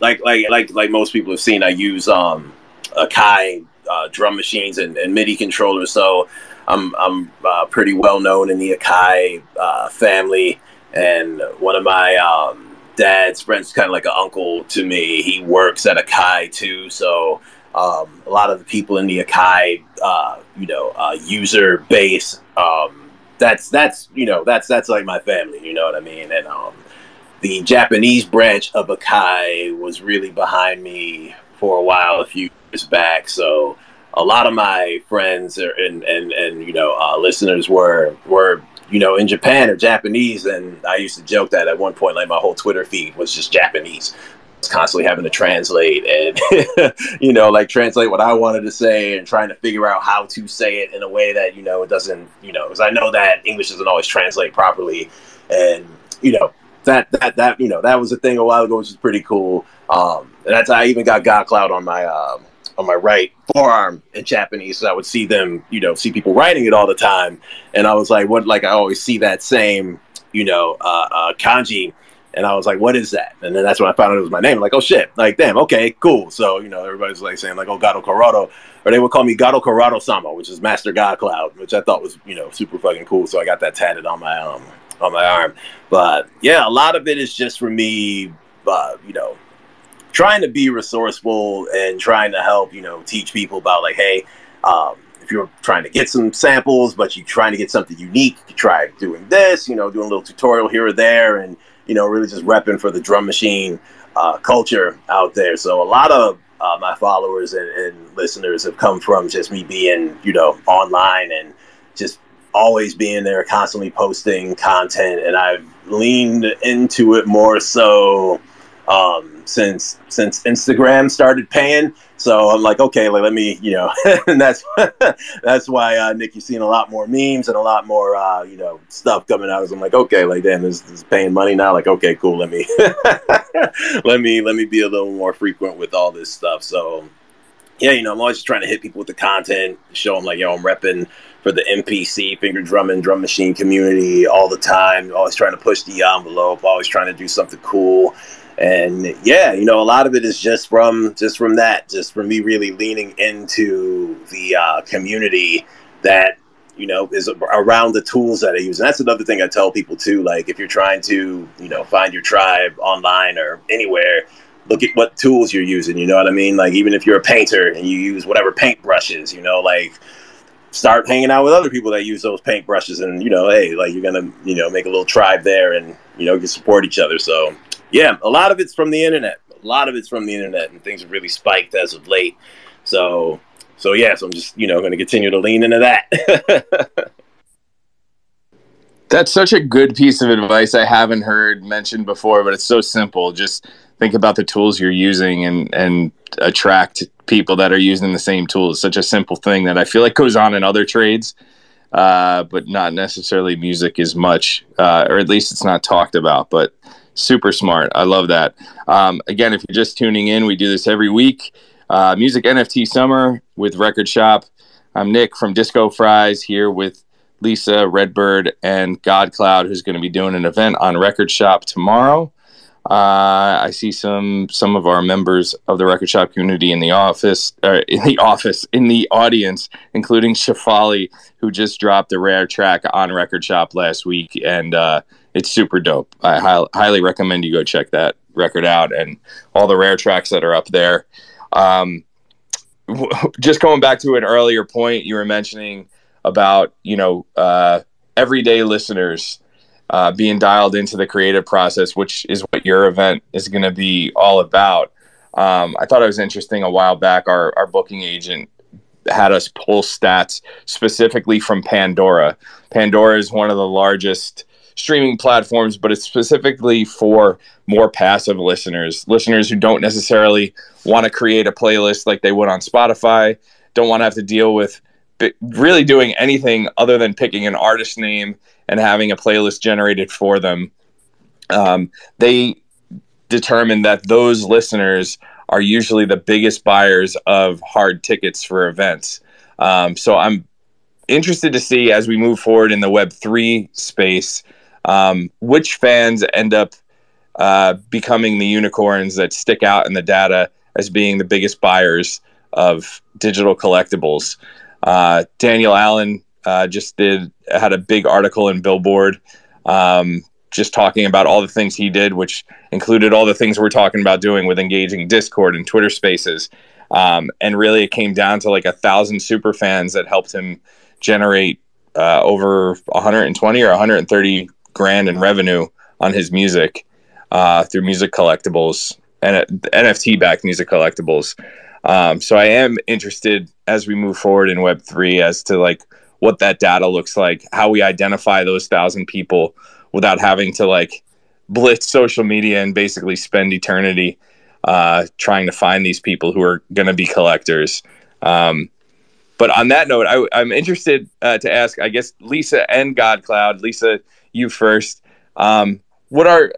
like like like like most people have seen, I use um, Akai uh, drum machines and, and MIDI controllers. So I'm I'm uh, pretty well known in the Akai uh, family, and one of my um, dad's friends, kind of like an uncle to me. He works at Akai too, so um, a lot of the people in the Akai, uh, you know, uh, user base. Um, that's that's you know that's that's like my family. You know what I mean? And um, the Japanese branch of Akai was really behind me for a while, a few years back. So a lot of my friends and and and you know uh, listeners were were you know in Japan or Japanese, and I used to joke that at one point, like my whole Twitter feed was just Japanese. Was constantly having to translate and [LAUGHS] you know like translate what I wanted to say and trying to figure out how to say it in a way that you know it doesn't you know because I know that English doesn't always translate properly, and you know that that that you know that was a thing a while ago, which is pretty cool. Um, and that's I even got God Cloud on my um, on my right forearm in Japanese. So I would see them, you know, see people writing it all the time. And I was like, what, like, I always see that same, you know, uh, uh, kanji. And I was like, what is that? And then that's when I found out it was my name. I'm like, oh shit. Like, damn, okay, cool. So, you know, everybody's like saying, like, oh, Gado Corrado. Or they would call me Gado Corrado Sama, which is Master God Cloud, which I thought was, you know, super fucking cool. So I got that tatted on my um on my arm. But yeah, a lot of it is just for me, uh, you know, trying to be resourceful and trying to help, you know, teach people about like, hey, um, if you're trying to get some samples, but you're trying to get something unique, you try doing this, you know, doing a little tutorial here or there, and you know, really just repping for the drum machine uh, culture out there. So a lot of uh, my followers and, and listeners have come from just me being, you know, online and just always being there, constantly posting content, and I've leaned into it more so um, since since Instagram started paying. So I'm like, okay, like let me, you know, [LAUGHS] and that's [LAUGHS] that's why uh, Nick, you've seen a lot more memes and a lot more, uh, you know, stuff coming out. I'm like, okay, like damn, this, this is paying money now. Like, okay, cool. Let me [LAUGHS] let me let me be a little more frequent with all this stuff. So yeah, you know, I'm always just trying to hit people with the content, show them like, yo, I'm repping for the MPC finger drumming, drum machine community all the time. Always trying to push the envelope. Always trying to do something cool and yeah you know a lot of it is just from just from that just from me really leaning into the uh, community that you know is around the tools that i use. And that's another thing i tell people too like if you're trying to you know find your tribe online or anywhere look at what tools you're using you know what i mean? Like even if you're a painter and you use whatever paint brushes you know like start hanging out with other people that use those paint brushes and you know hey like you're gonna you know make a little tribe there and you know you support each other. So yeah, a lot of it's from the internet. A lot of it's from the internet, and things have really spiked as of late. So, so yeah, so I'm just you know going to continue to lean into that. [LAUGHS] That's such a good piece of advice I haven't heard mentioned before, but it's so simple. Just think about the tools you're using and and attract people that are using the same tools. Such a simple thing that I feel like goes on in other trades, uh, but not necessarily music as much, uh, or at least it's not talked about. But super smart. I love that. Um, again, if you're just tuning in, we do this every week. Uh, Music NFT Summer with Record Shop. I'm Nick from Disco Fries here with Lisa Redbird and God Cloud, who's going to be doing an event on Record Shop tomorrow. Uh, I see some some of our members of the Record Shop community in the office, uh, in the office, in the audience, including Shafali, who just dropped a rare track on Record Shop last week, and uh, it's super dope. I hi- highly recommend you go check that record out and all the rare tracks that are up there. Um, w- just going back to an earlier point you were mentioning about you know uh, everyday listeners uh, being dialed into the creative process, which is what your event is going to be all about. Um, I thought it was interesting a while back. Our, our booking agent had us pull stats specifically from Pandora. Pandora is one of the largest streaming platforms, but it's specifically for more passive listeners, listeners who don't necessarily want to create a playlist like they would on Spotify, don't want to have to deal with really doing anything other than picking an artist name and having a playlist generated for them. Um, they determine that those listeners are usually the biggest buyers of hard tickets for events. Um, so I'm interested to see as we move forward in the Web3 space um, which fans end up uh, becoming the unicorns that stick out in the data as being the biggest buyers of digital collectibles. Uh, Daniel Allen uh, just did had a big article in Billboard, um, just talking about all the things he did, which included all the things we're talking about doing with engaging Discord and Twitter Spaces. Um, and really, it came down to like a thousand super fans that helped him generate uh, over 120 or 130 grand in revenue on his music uh, through music collectibles and NFT backed music collectibles. Um, so I am interested as we move forward in Web three as to like what that data looks like, how we identify those thousand people without having to like blitz social media and basically spend eternity uh, trying to find these people who are going to be collectors. Um, but on that note, I, am interested uh, to ask, I guess, Lisa and God Cloud. Lisa, you first. Um, what are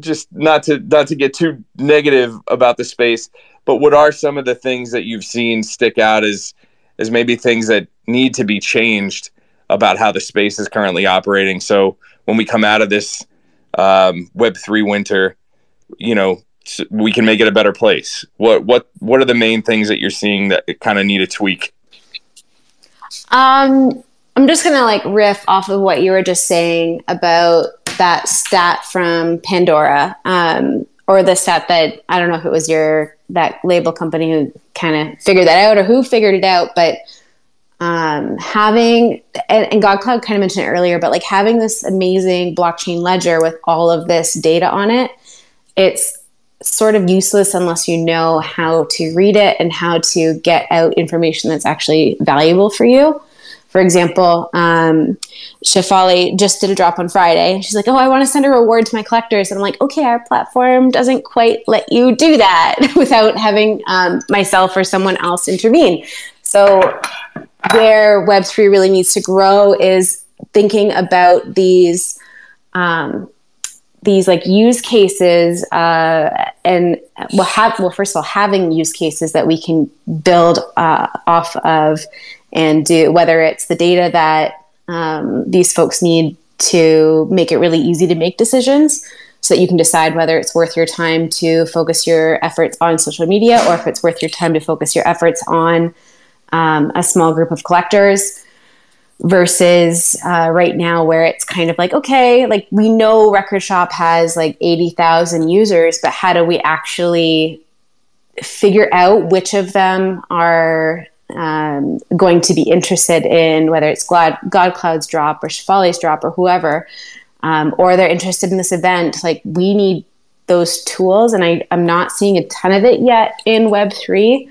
just not to not to get too negative about the space, but what are some of the things that you've seen stick out as as maybe things that need to be changed about how the space is currently operating? So when we come out of this um, Web three winter, you know, we can make it a better place. What what what are the main things that you're seeing that kind of need a tweak? Um, I'm just gonna like riff off of what you were just saying about that stat from Pandora, um, or the stat that I don't know if it was your that label company who kind of figured that out or who figured it out, but um, having and, and God Cloud kind of mentioned it earlier, but like having this amazing blockchain ledger with all of this data on it, it's sort of useless unless you know how to read it and how to get out information that's actually valuable for you. For example, um, Shefali just did a drop on Friday. She's like, "Oh, I want to send a reward to my collectors," and I'm like, "Okay, our platform doesn't quite let you do that [LAUGHS] without having um, myself or someone else intervene." So, where Web three really needs to grow is thinking about these um, these like use cases uh, and well, have, well, first of all, having use cases that we can build uh, off of and do whether it's the data that um, these folks need to make it really easy to make decisions so that you can decide whether it's worth your time to focus your efforts on social media or if it's worth your time to focus your efforts on um, a small group of collectors versus uh, right now where it's kind of like okay like we know record shop has like 80,000 users but how do we actually figure out which of them are um, going to be interested in whether it's God, God Cloud's drop or Shafali's drop or whoever, um, or they're interested in this event, like we need those tools. And I, I'm not seeing a ton of it yet in Web3,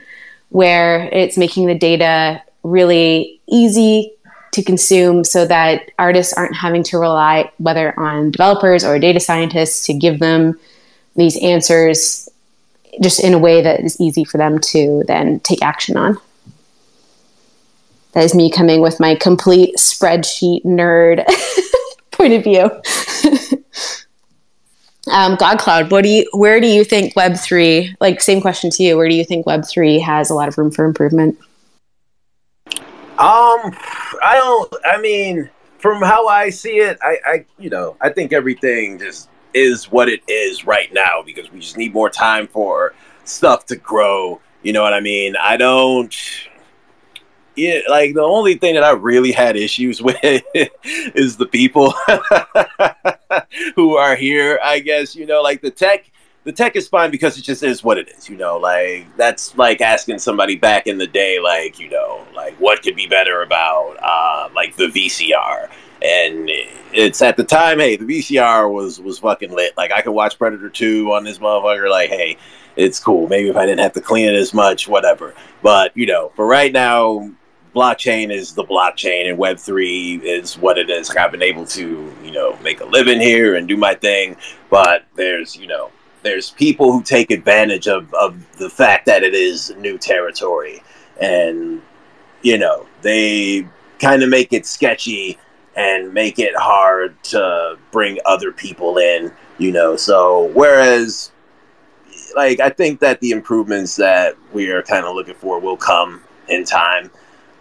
where it's making the data really easy to consume so that artists aren't having to rely whether on developers or data scientists to give them these answers just in a way that is easy for them to then take action on. That is me coming with my complete spreadsheet nerd [LAUGHS] point of view. [LAUGHS] um, God Cloud, what do you? Where do you think Web three? Like, same question to you. Where do you think Web three has a lot of room for improvement? Um, I don't. I mean, from how I see it, I, I, you know, I think everything just is what it is right now because we just need more time for stuff to grow. You know what I mean? I don't yeah, like the only thing that I really had issues [LAUGHS] with is the people [LAUGHS] who are here. I guess you know, like the tech. The tech is fine because it just is what it is. You know, like that's like asking somebody back in the day, like you know, like what could be better about uh, like the VCR. And it's at the time, hey, the VCR was was fucking lit. Like I could watch Predator Two on this motherfucker. Like, hey, it's cool. Maybe if I didn't have to clean it as much, whatever. But you know, for right now, blockchain is the blockchain and web3 is what it is i've been able to you know make a living here and do my thing but there's you know there's people who take advantage of, of the fact that it is new territory and you know, they kind of make it sketchy and make it hard to bring other people in, you know. So whereas like I think that the improvements that we are kind of looking for will come in time.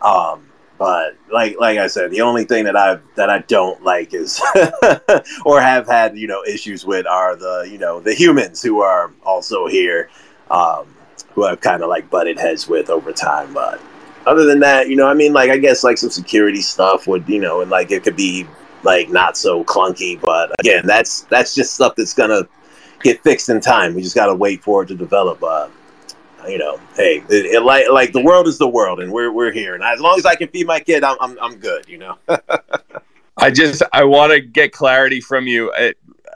Um, but like like I said, the only thing that I that I don't like is [LAUGHS] or have had you know issues with are the you know the humans who are also here, um, who I've kind of like butted heads with over time. But other than that, you know, I mean, like I guess like some security stuff would you know, and like it could be like not so clunky. But again, that's that's just stuff that's gonna get fixed in time. We just gotta wait for it to develop. Uh, you know, hey, it, it, like like the world is the world, and we're we're here, and as long as I can feed my kid, I'm I'm, I'm good. You know. [LAUGHS] I just I want to get clarity from you. I,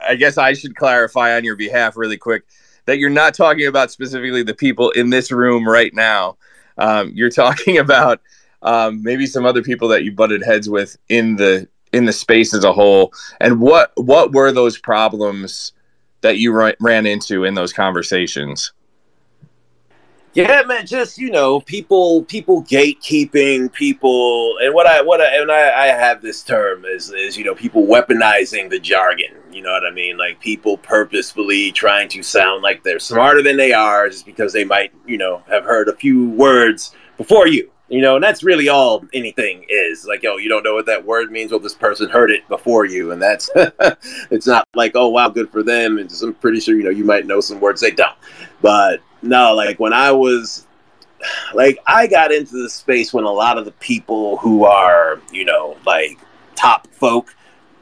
I guess I should clarify on your behalf really quick that you're not talking about specifically the people in this room right now. Um, you're talking [LAUGHS] about um, maybe some other people that you butted heads with in the in the space as a whole. And what what were those problems that you ran into in those conversations? Yeah, man, just you know, people, people gatekeeping, people, and what I, what I, and I, I have this term is, is you know, people weaponizing the jargon. You know what I mean? Like people purposefully trying to sound like they're smarter than they are, just because they might, you know, have heard a few words before you. You know, and that's really all anything is. Like, yo, you don't know what that word means. Well, this person heard it before you, and that's [LAUGHS] it's not like, oh wow, good for them. And I'm pretty sure you know you might know some words they don't. But no, like when I was like I got into the space when a lot of the people who are, you know, like top folk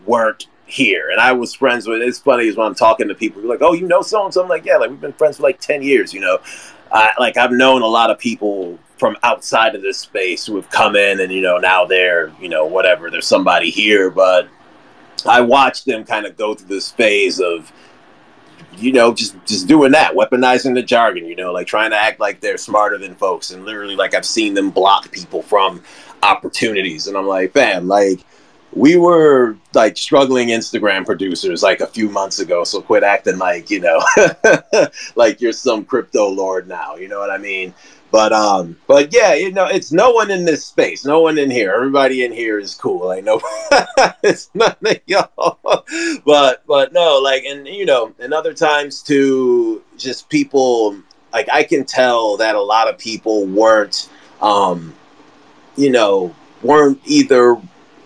weren't here. And I was friends with it's funny is when I'm talking to people like, Oh, you know so and so I'm like, Yeah, like we've been friends for like ten years, you know. I like I've known a lot of people from outside of this space who have come in and, you know, now they're, you know, whatever, there's somebody here, but I watched them kind of go through this phase of you know, just just doing that, weaponizing the jargon, you know, like trying to act like they're smarter than folks, and literally, like I've seen them block people from opportunities, and I'm like, bam, like we were like struggling Instagram producers like a few months ago, so quit acting like you know, [LAUGHS] like you're some crypto lord now, you know what I mean? But um, but yeah, you know, it's no one in this space, no one in here. Everybody in here is cool. I know [LAUGHS] it's of y'all. But but no, like and you know, and other times too, just people like I can tell that a lot of people weren't um, you know, weren't either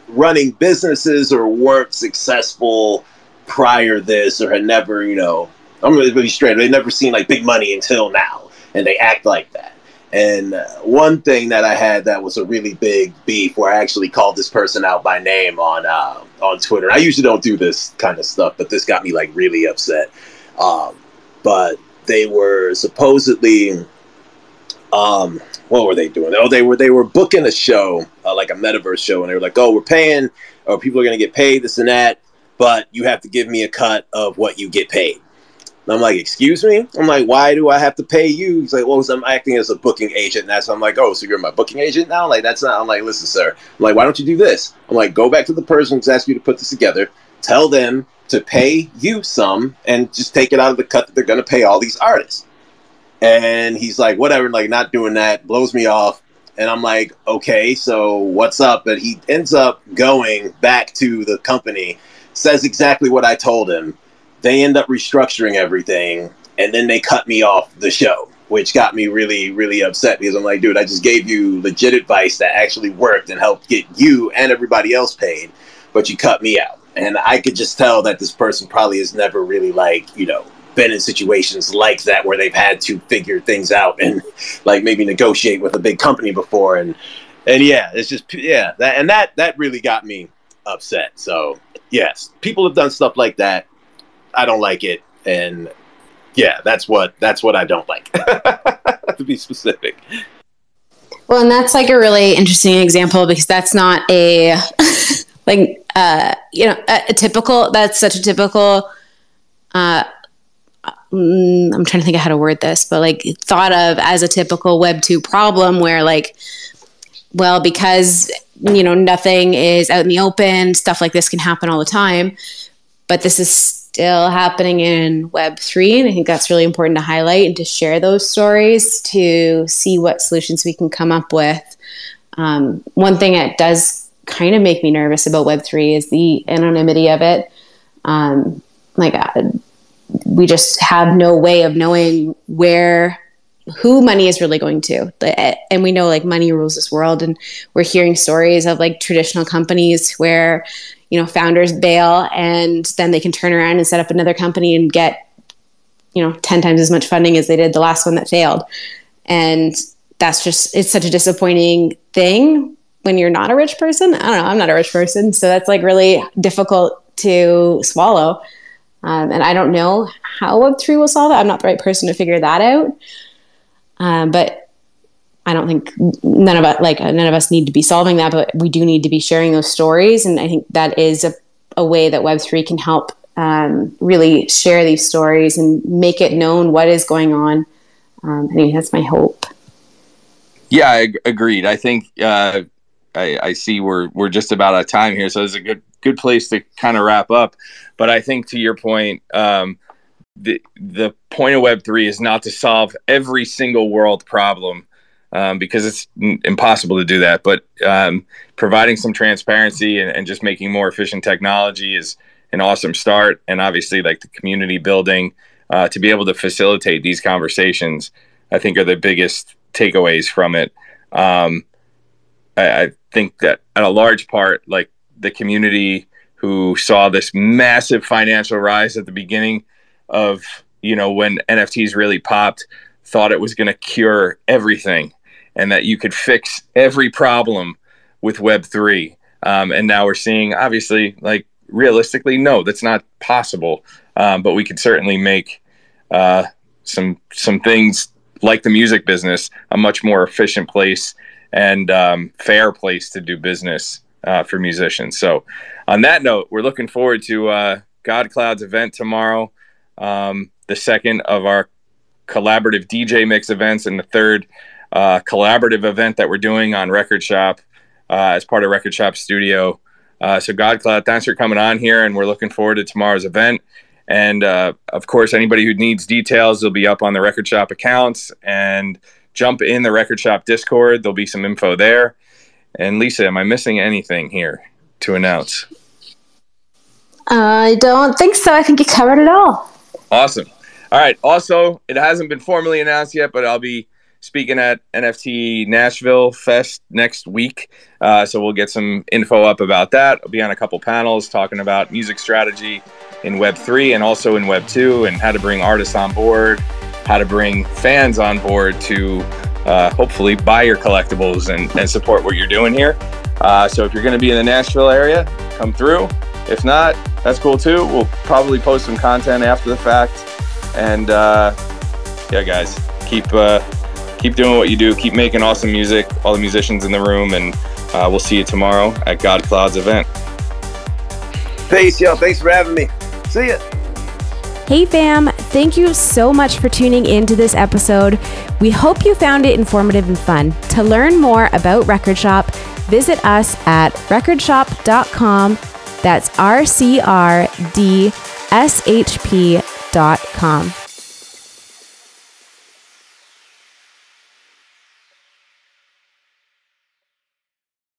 running businesses or weren't successful prior this or had never, you know, I'm really, really straight. They've never seen like big money until now, and they act like that. And one thing that I had that was a really big beef, where I actually called this person out by name on uh, on Twitter. I usually don't do this kind of stuff, but this got me like really upset. Um, but they were supposedly, um, what were they doing? Oh, they were they were booking a show, uh, like a metaverse show, and they were like, "Oh, we're paying, or people are going to get paid this and that, but you have to give me a cut of what you get paid." I'm like, excuse me? I'm like, why do I have to pay you? He's like, well, I'm acting as a booking agent. And that's, I'm like, oh, so you're my booking agent now? Like, that's not, I'm like, listen, sir. I'm like, why don't you do this? I'm like, go back to the person who's asked you to put this together. Tell them to pay you some and just take it out of the cut that they're going to pay all these artists. And he's like, whatever, like, not doing that, blows me off. And I'm like, okay, so what's up? But he ends up going back to the company, says exactly what I told him they end up restructuring everything, and then they cut me off the show, which got me really, really upset because I'm like, dude, I just gave you legit advice that actually worked and helped get you and everybody else paid, but you cut me out. And I could just tell that this person probably has never really like, you know, been in situations like that where they've had to figure things out and [LAUGHS] like maybe negotiate with a big company before. And and yeah it's just yeah that and that that really got me upset. So yes people have done stuff like that I don't like it, and yeah, that's what that's what I don't like. [LAUGHS] to be specific. Well, and that's like a really interesting example because that's not a [LAUGHS] like uh, you know a, a, typical. That's such a typical. Uh, mm, I'm trying to think of how to word this, but like thought of as a typical Web two problem where like, well, because you know nothing is out in the open, stuff like this can happen all the time. But this is still happening in Web3. And I think that's really important to highlight and to share those stories to see what solutions we can come up with Um, one thing that does kind of make me nervous about Web3 is the anonymity of it. Um, like, uh, we just have no way of knowing where who money is really going to and we know like money rules this world and we're hearing stories of like traditional companies where you know founders bail and then they can turn around and set up another company and get you know 10 times as much funding as they did the last one that failed. And that's just it's such a disappointing thing when you're not a rich person. I don't know i'm not a rich person. So that's like really difficult to swallow. Um, and i don't know how web3 will solve it. I'm not the right person to figure that out. Um, but I don't think none of us like none of us need to be solving that, but we do need to be sharing those stories, and I think that is a, a way that Web three can help um, really share these stories and make it known what is going on. Um, I mean, that's my hope. Yeah, I agreed. I think uh, I, I, see we're we're just about out of time here, so it's a good good place to kind of wrap up. But I think to your point, um, the the point of Web three is not to solve every single world problem um, because it's impossible to do that. But um, providing some transparency and, and, just making more efficient technology is an awesome start. And obviously, like the community building uh, to be able to facilitate these conversations, I think are the biggest takeaways from it. Um, I, I think that at a large part, like the community who saw this massive financial rise at the beginning of you know when NFTs really popped, thought it was going to cure everything and that you could fix every problem with Web three. Um, and now we're seeing, obviously, like realistically, no, that's not possible. Um, but we could certainly make uh, some some things like the music business a much more efficient place and um, fair place to do business uh, for musicians. So, on that note, we're looking forward to uh, GODCLOUD's event tomorrow um, the second of our collaborative DJ mix events, and the third uh, collaborative event that we're doing on Record Shop uh, as part of Record Shop Studio. Uh, so, GODCLOUD, thanks for coming on here, and we're looking forward to tomorrow's event. And uh, of course, anybody who needs details, they'll be up on the Record Shop accounts and jump in the Record Shop Discord. There'll be some info there. And Lisa, am I missing anything here to announce? I don't think so. I think you covered it all. Awesome. All right. Also, it hasn't been formally announced yet, but I'll be speaking at NFT Nashville Fest next week. Uh, so we'll get some info up about that. I'll be on a couple panels talking about music strategy in Web 3 and also in Web 2 and how to bring artists on board, how to bring fans on board to uh, hopefully buy your collectibles and, and support what you're doing here. Uh, so if you're going to be in the Nashville area, come through. If not, that's cool too. We'll probably post some content after the fact. And uh, yeah, guys, keep uh, keep doing what you do. Keep making awesome music. All the musicians in the room, and uh, we'll see you tomorrow at GODCLOUD's event. Peace, yo. Thanks for having me. See ya. Hey fam, thank you so much for tuning in to this episode. We hope you found it informative and fun. To learn more about Record Shop, visit us at recordshop.com that's rcrdshp.com.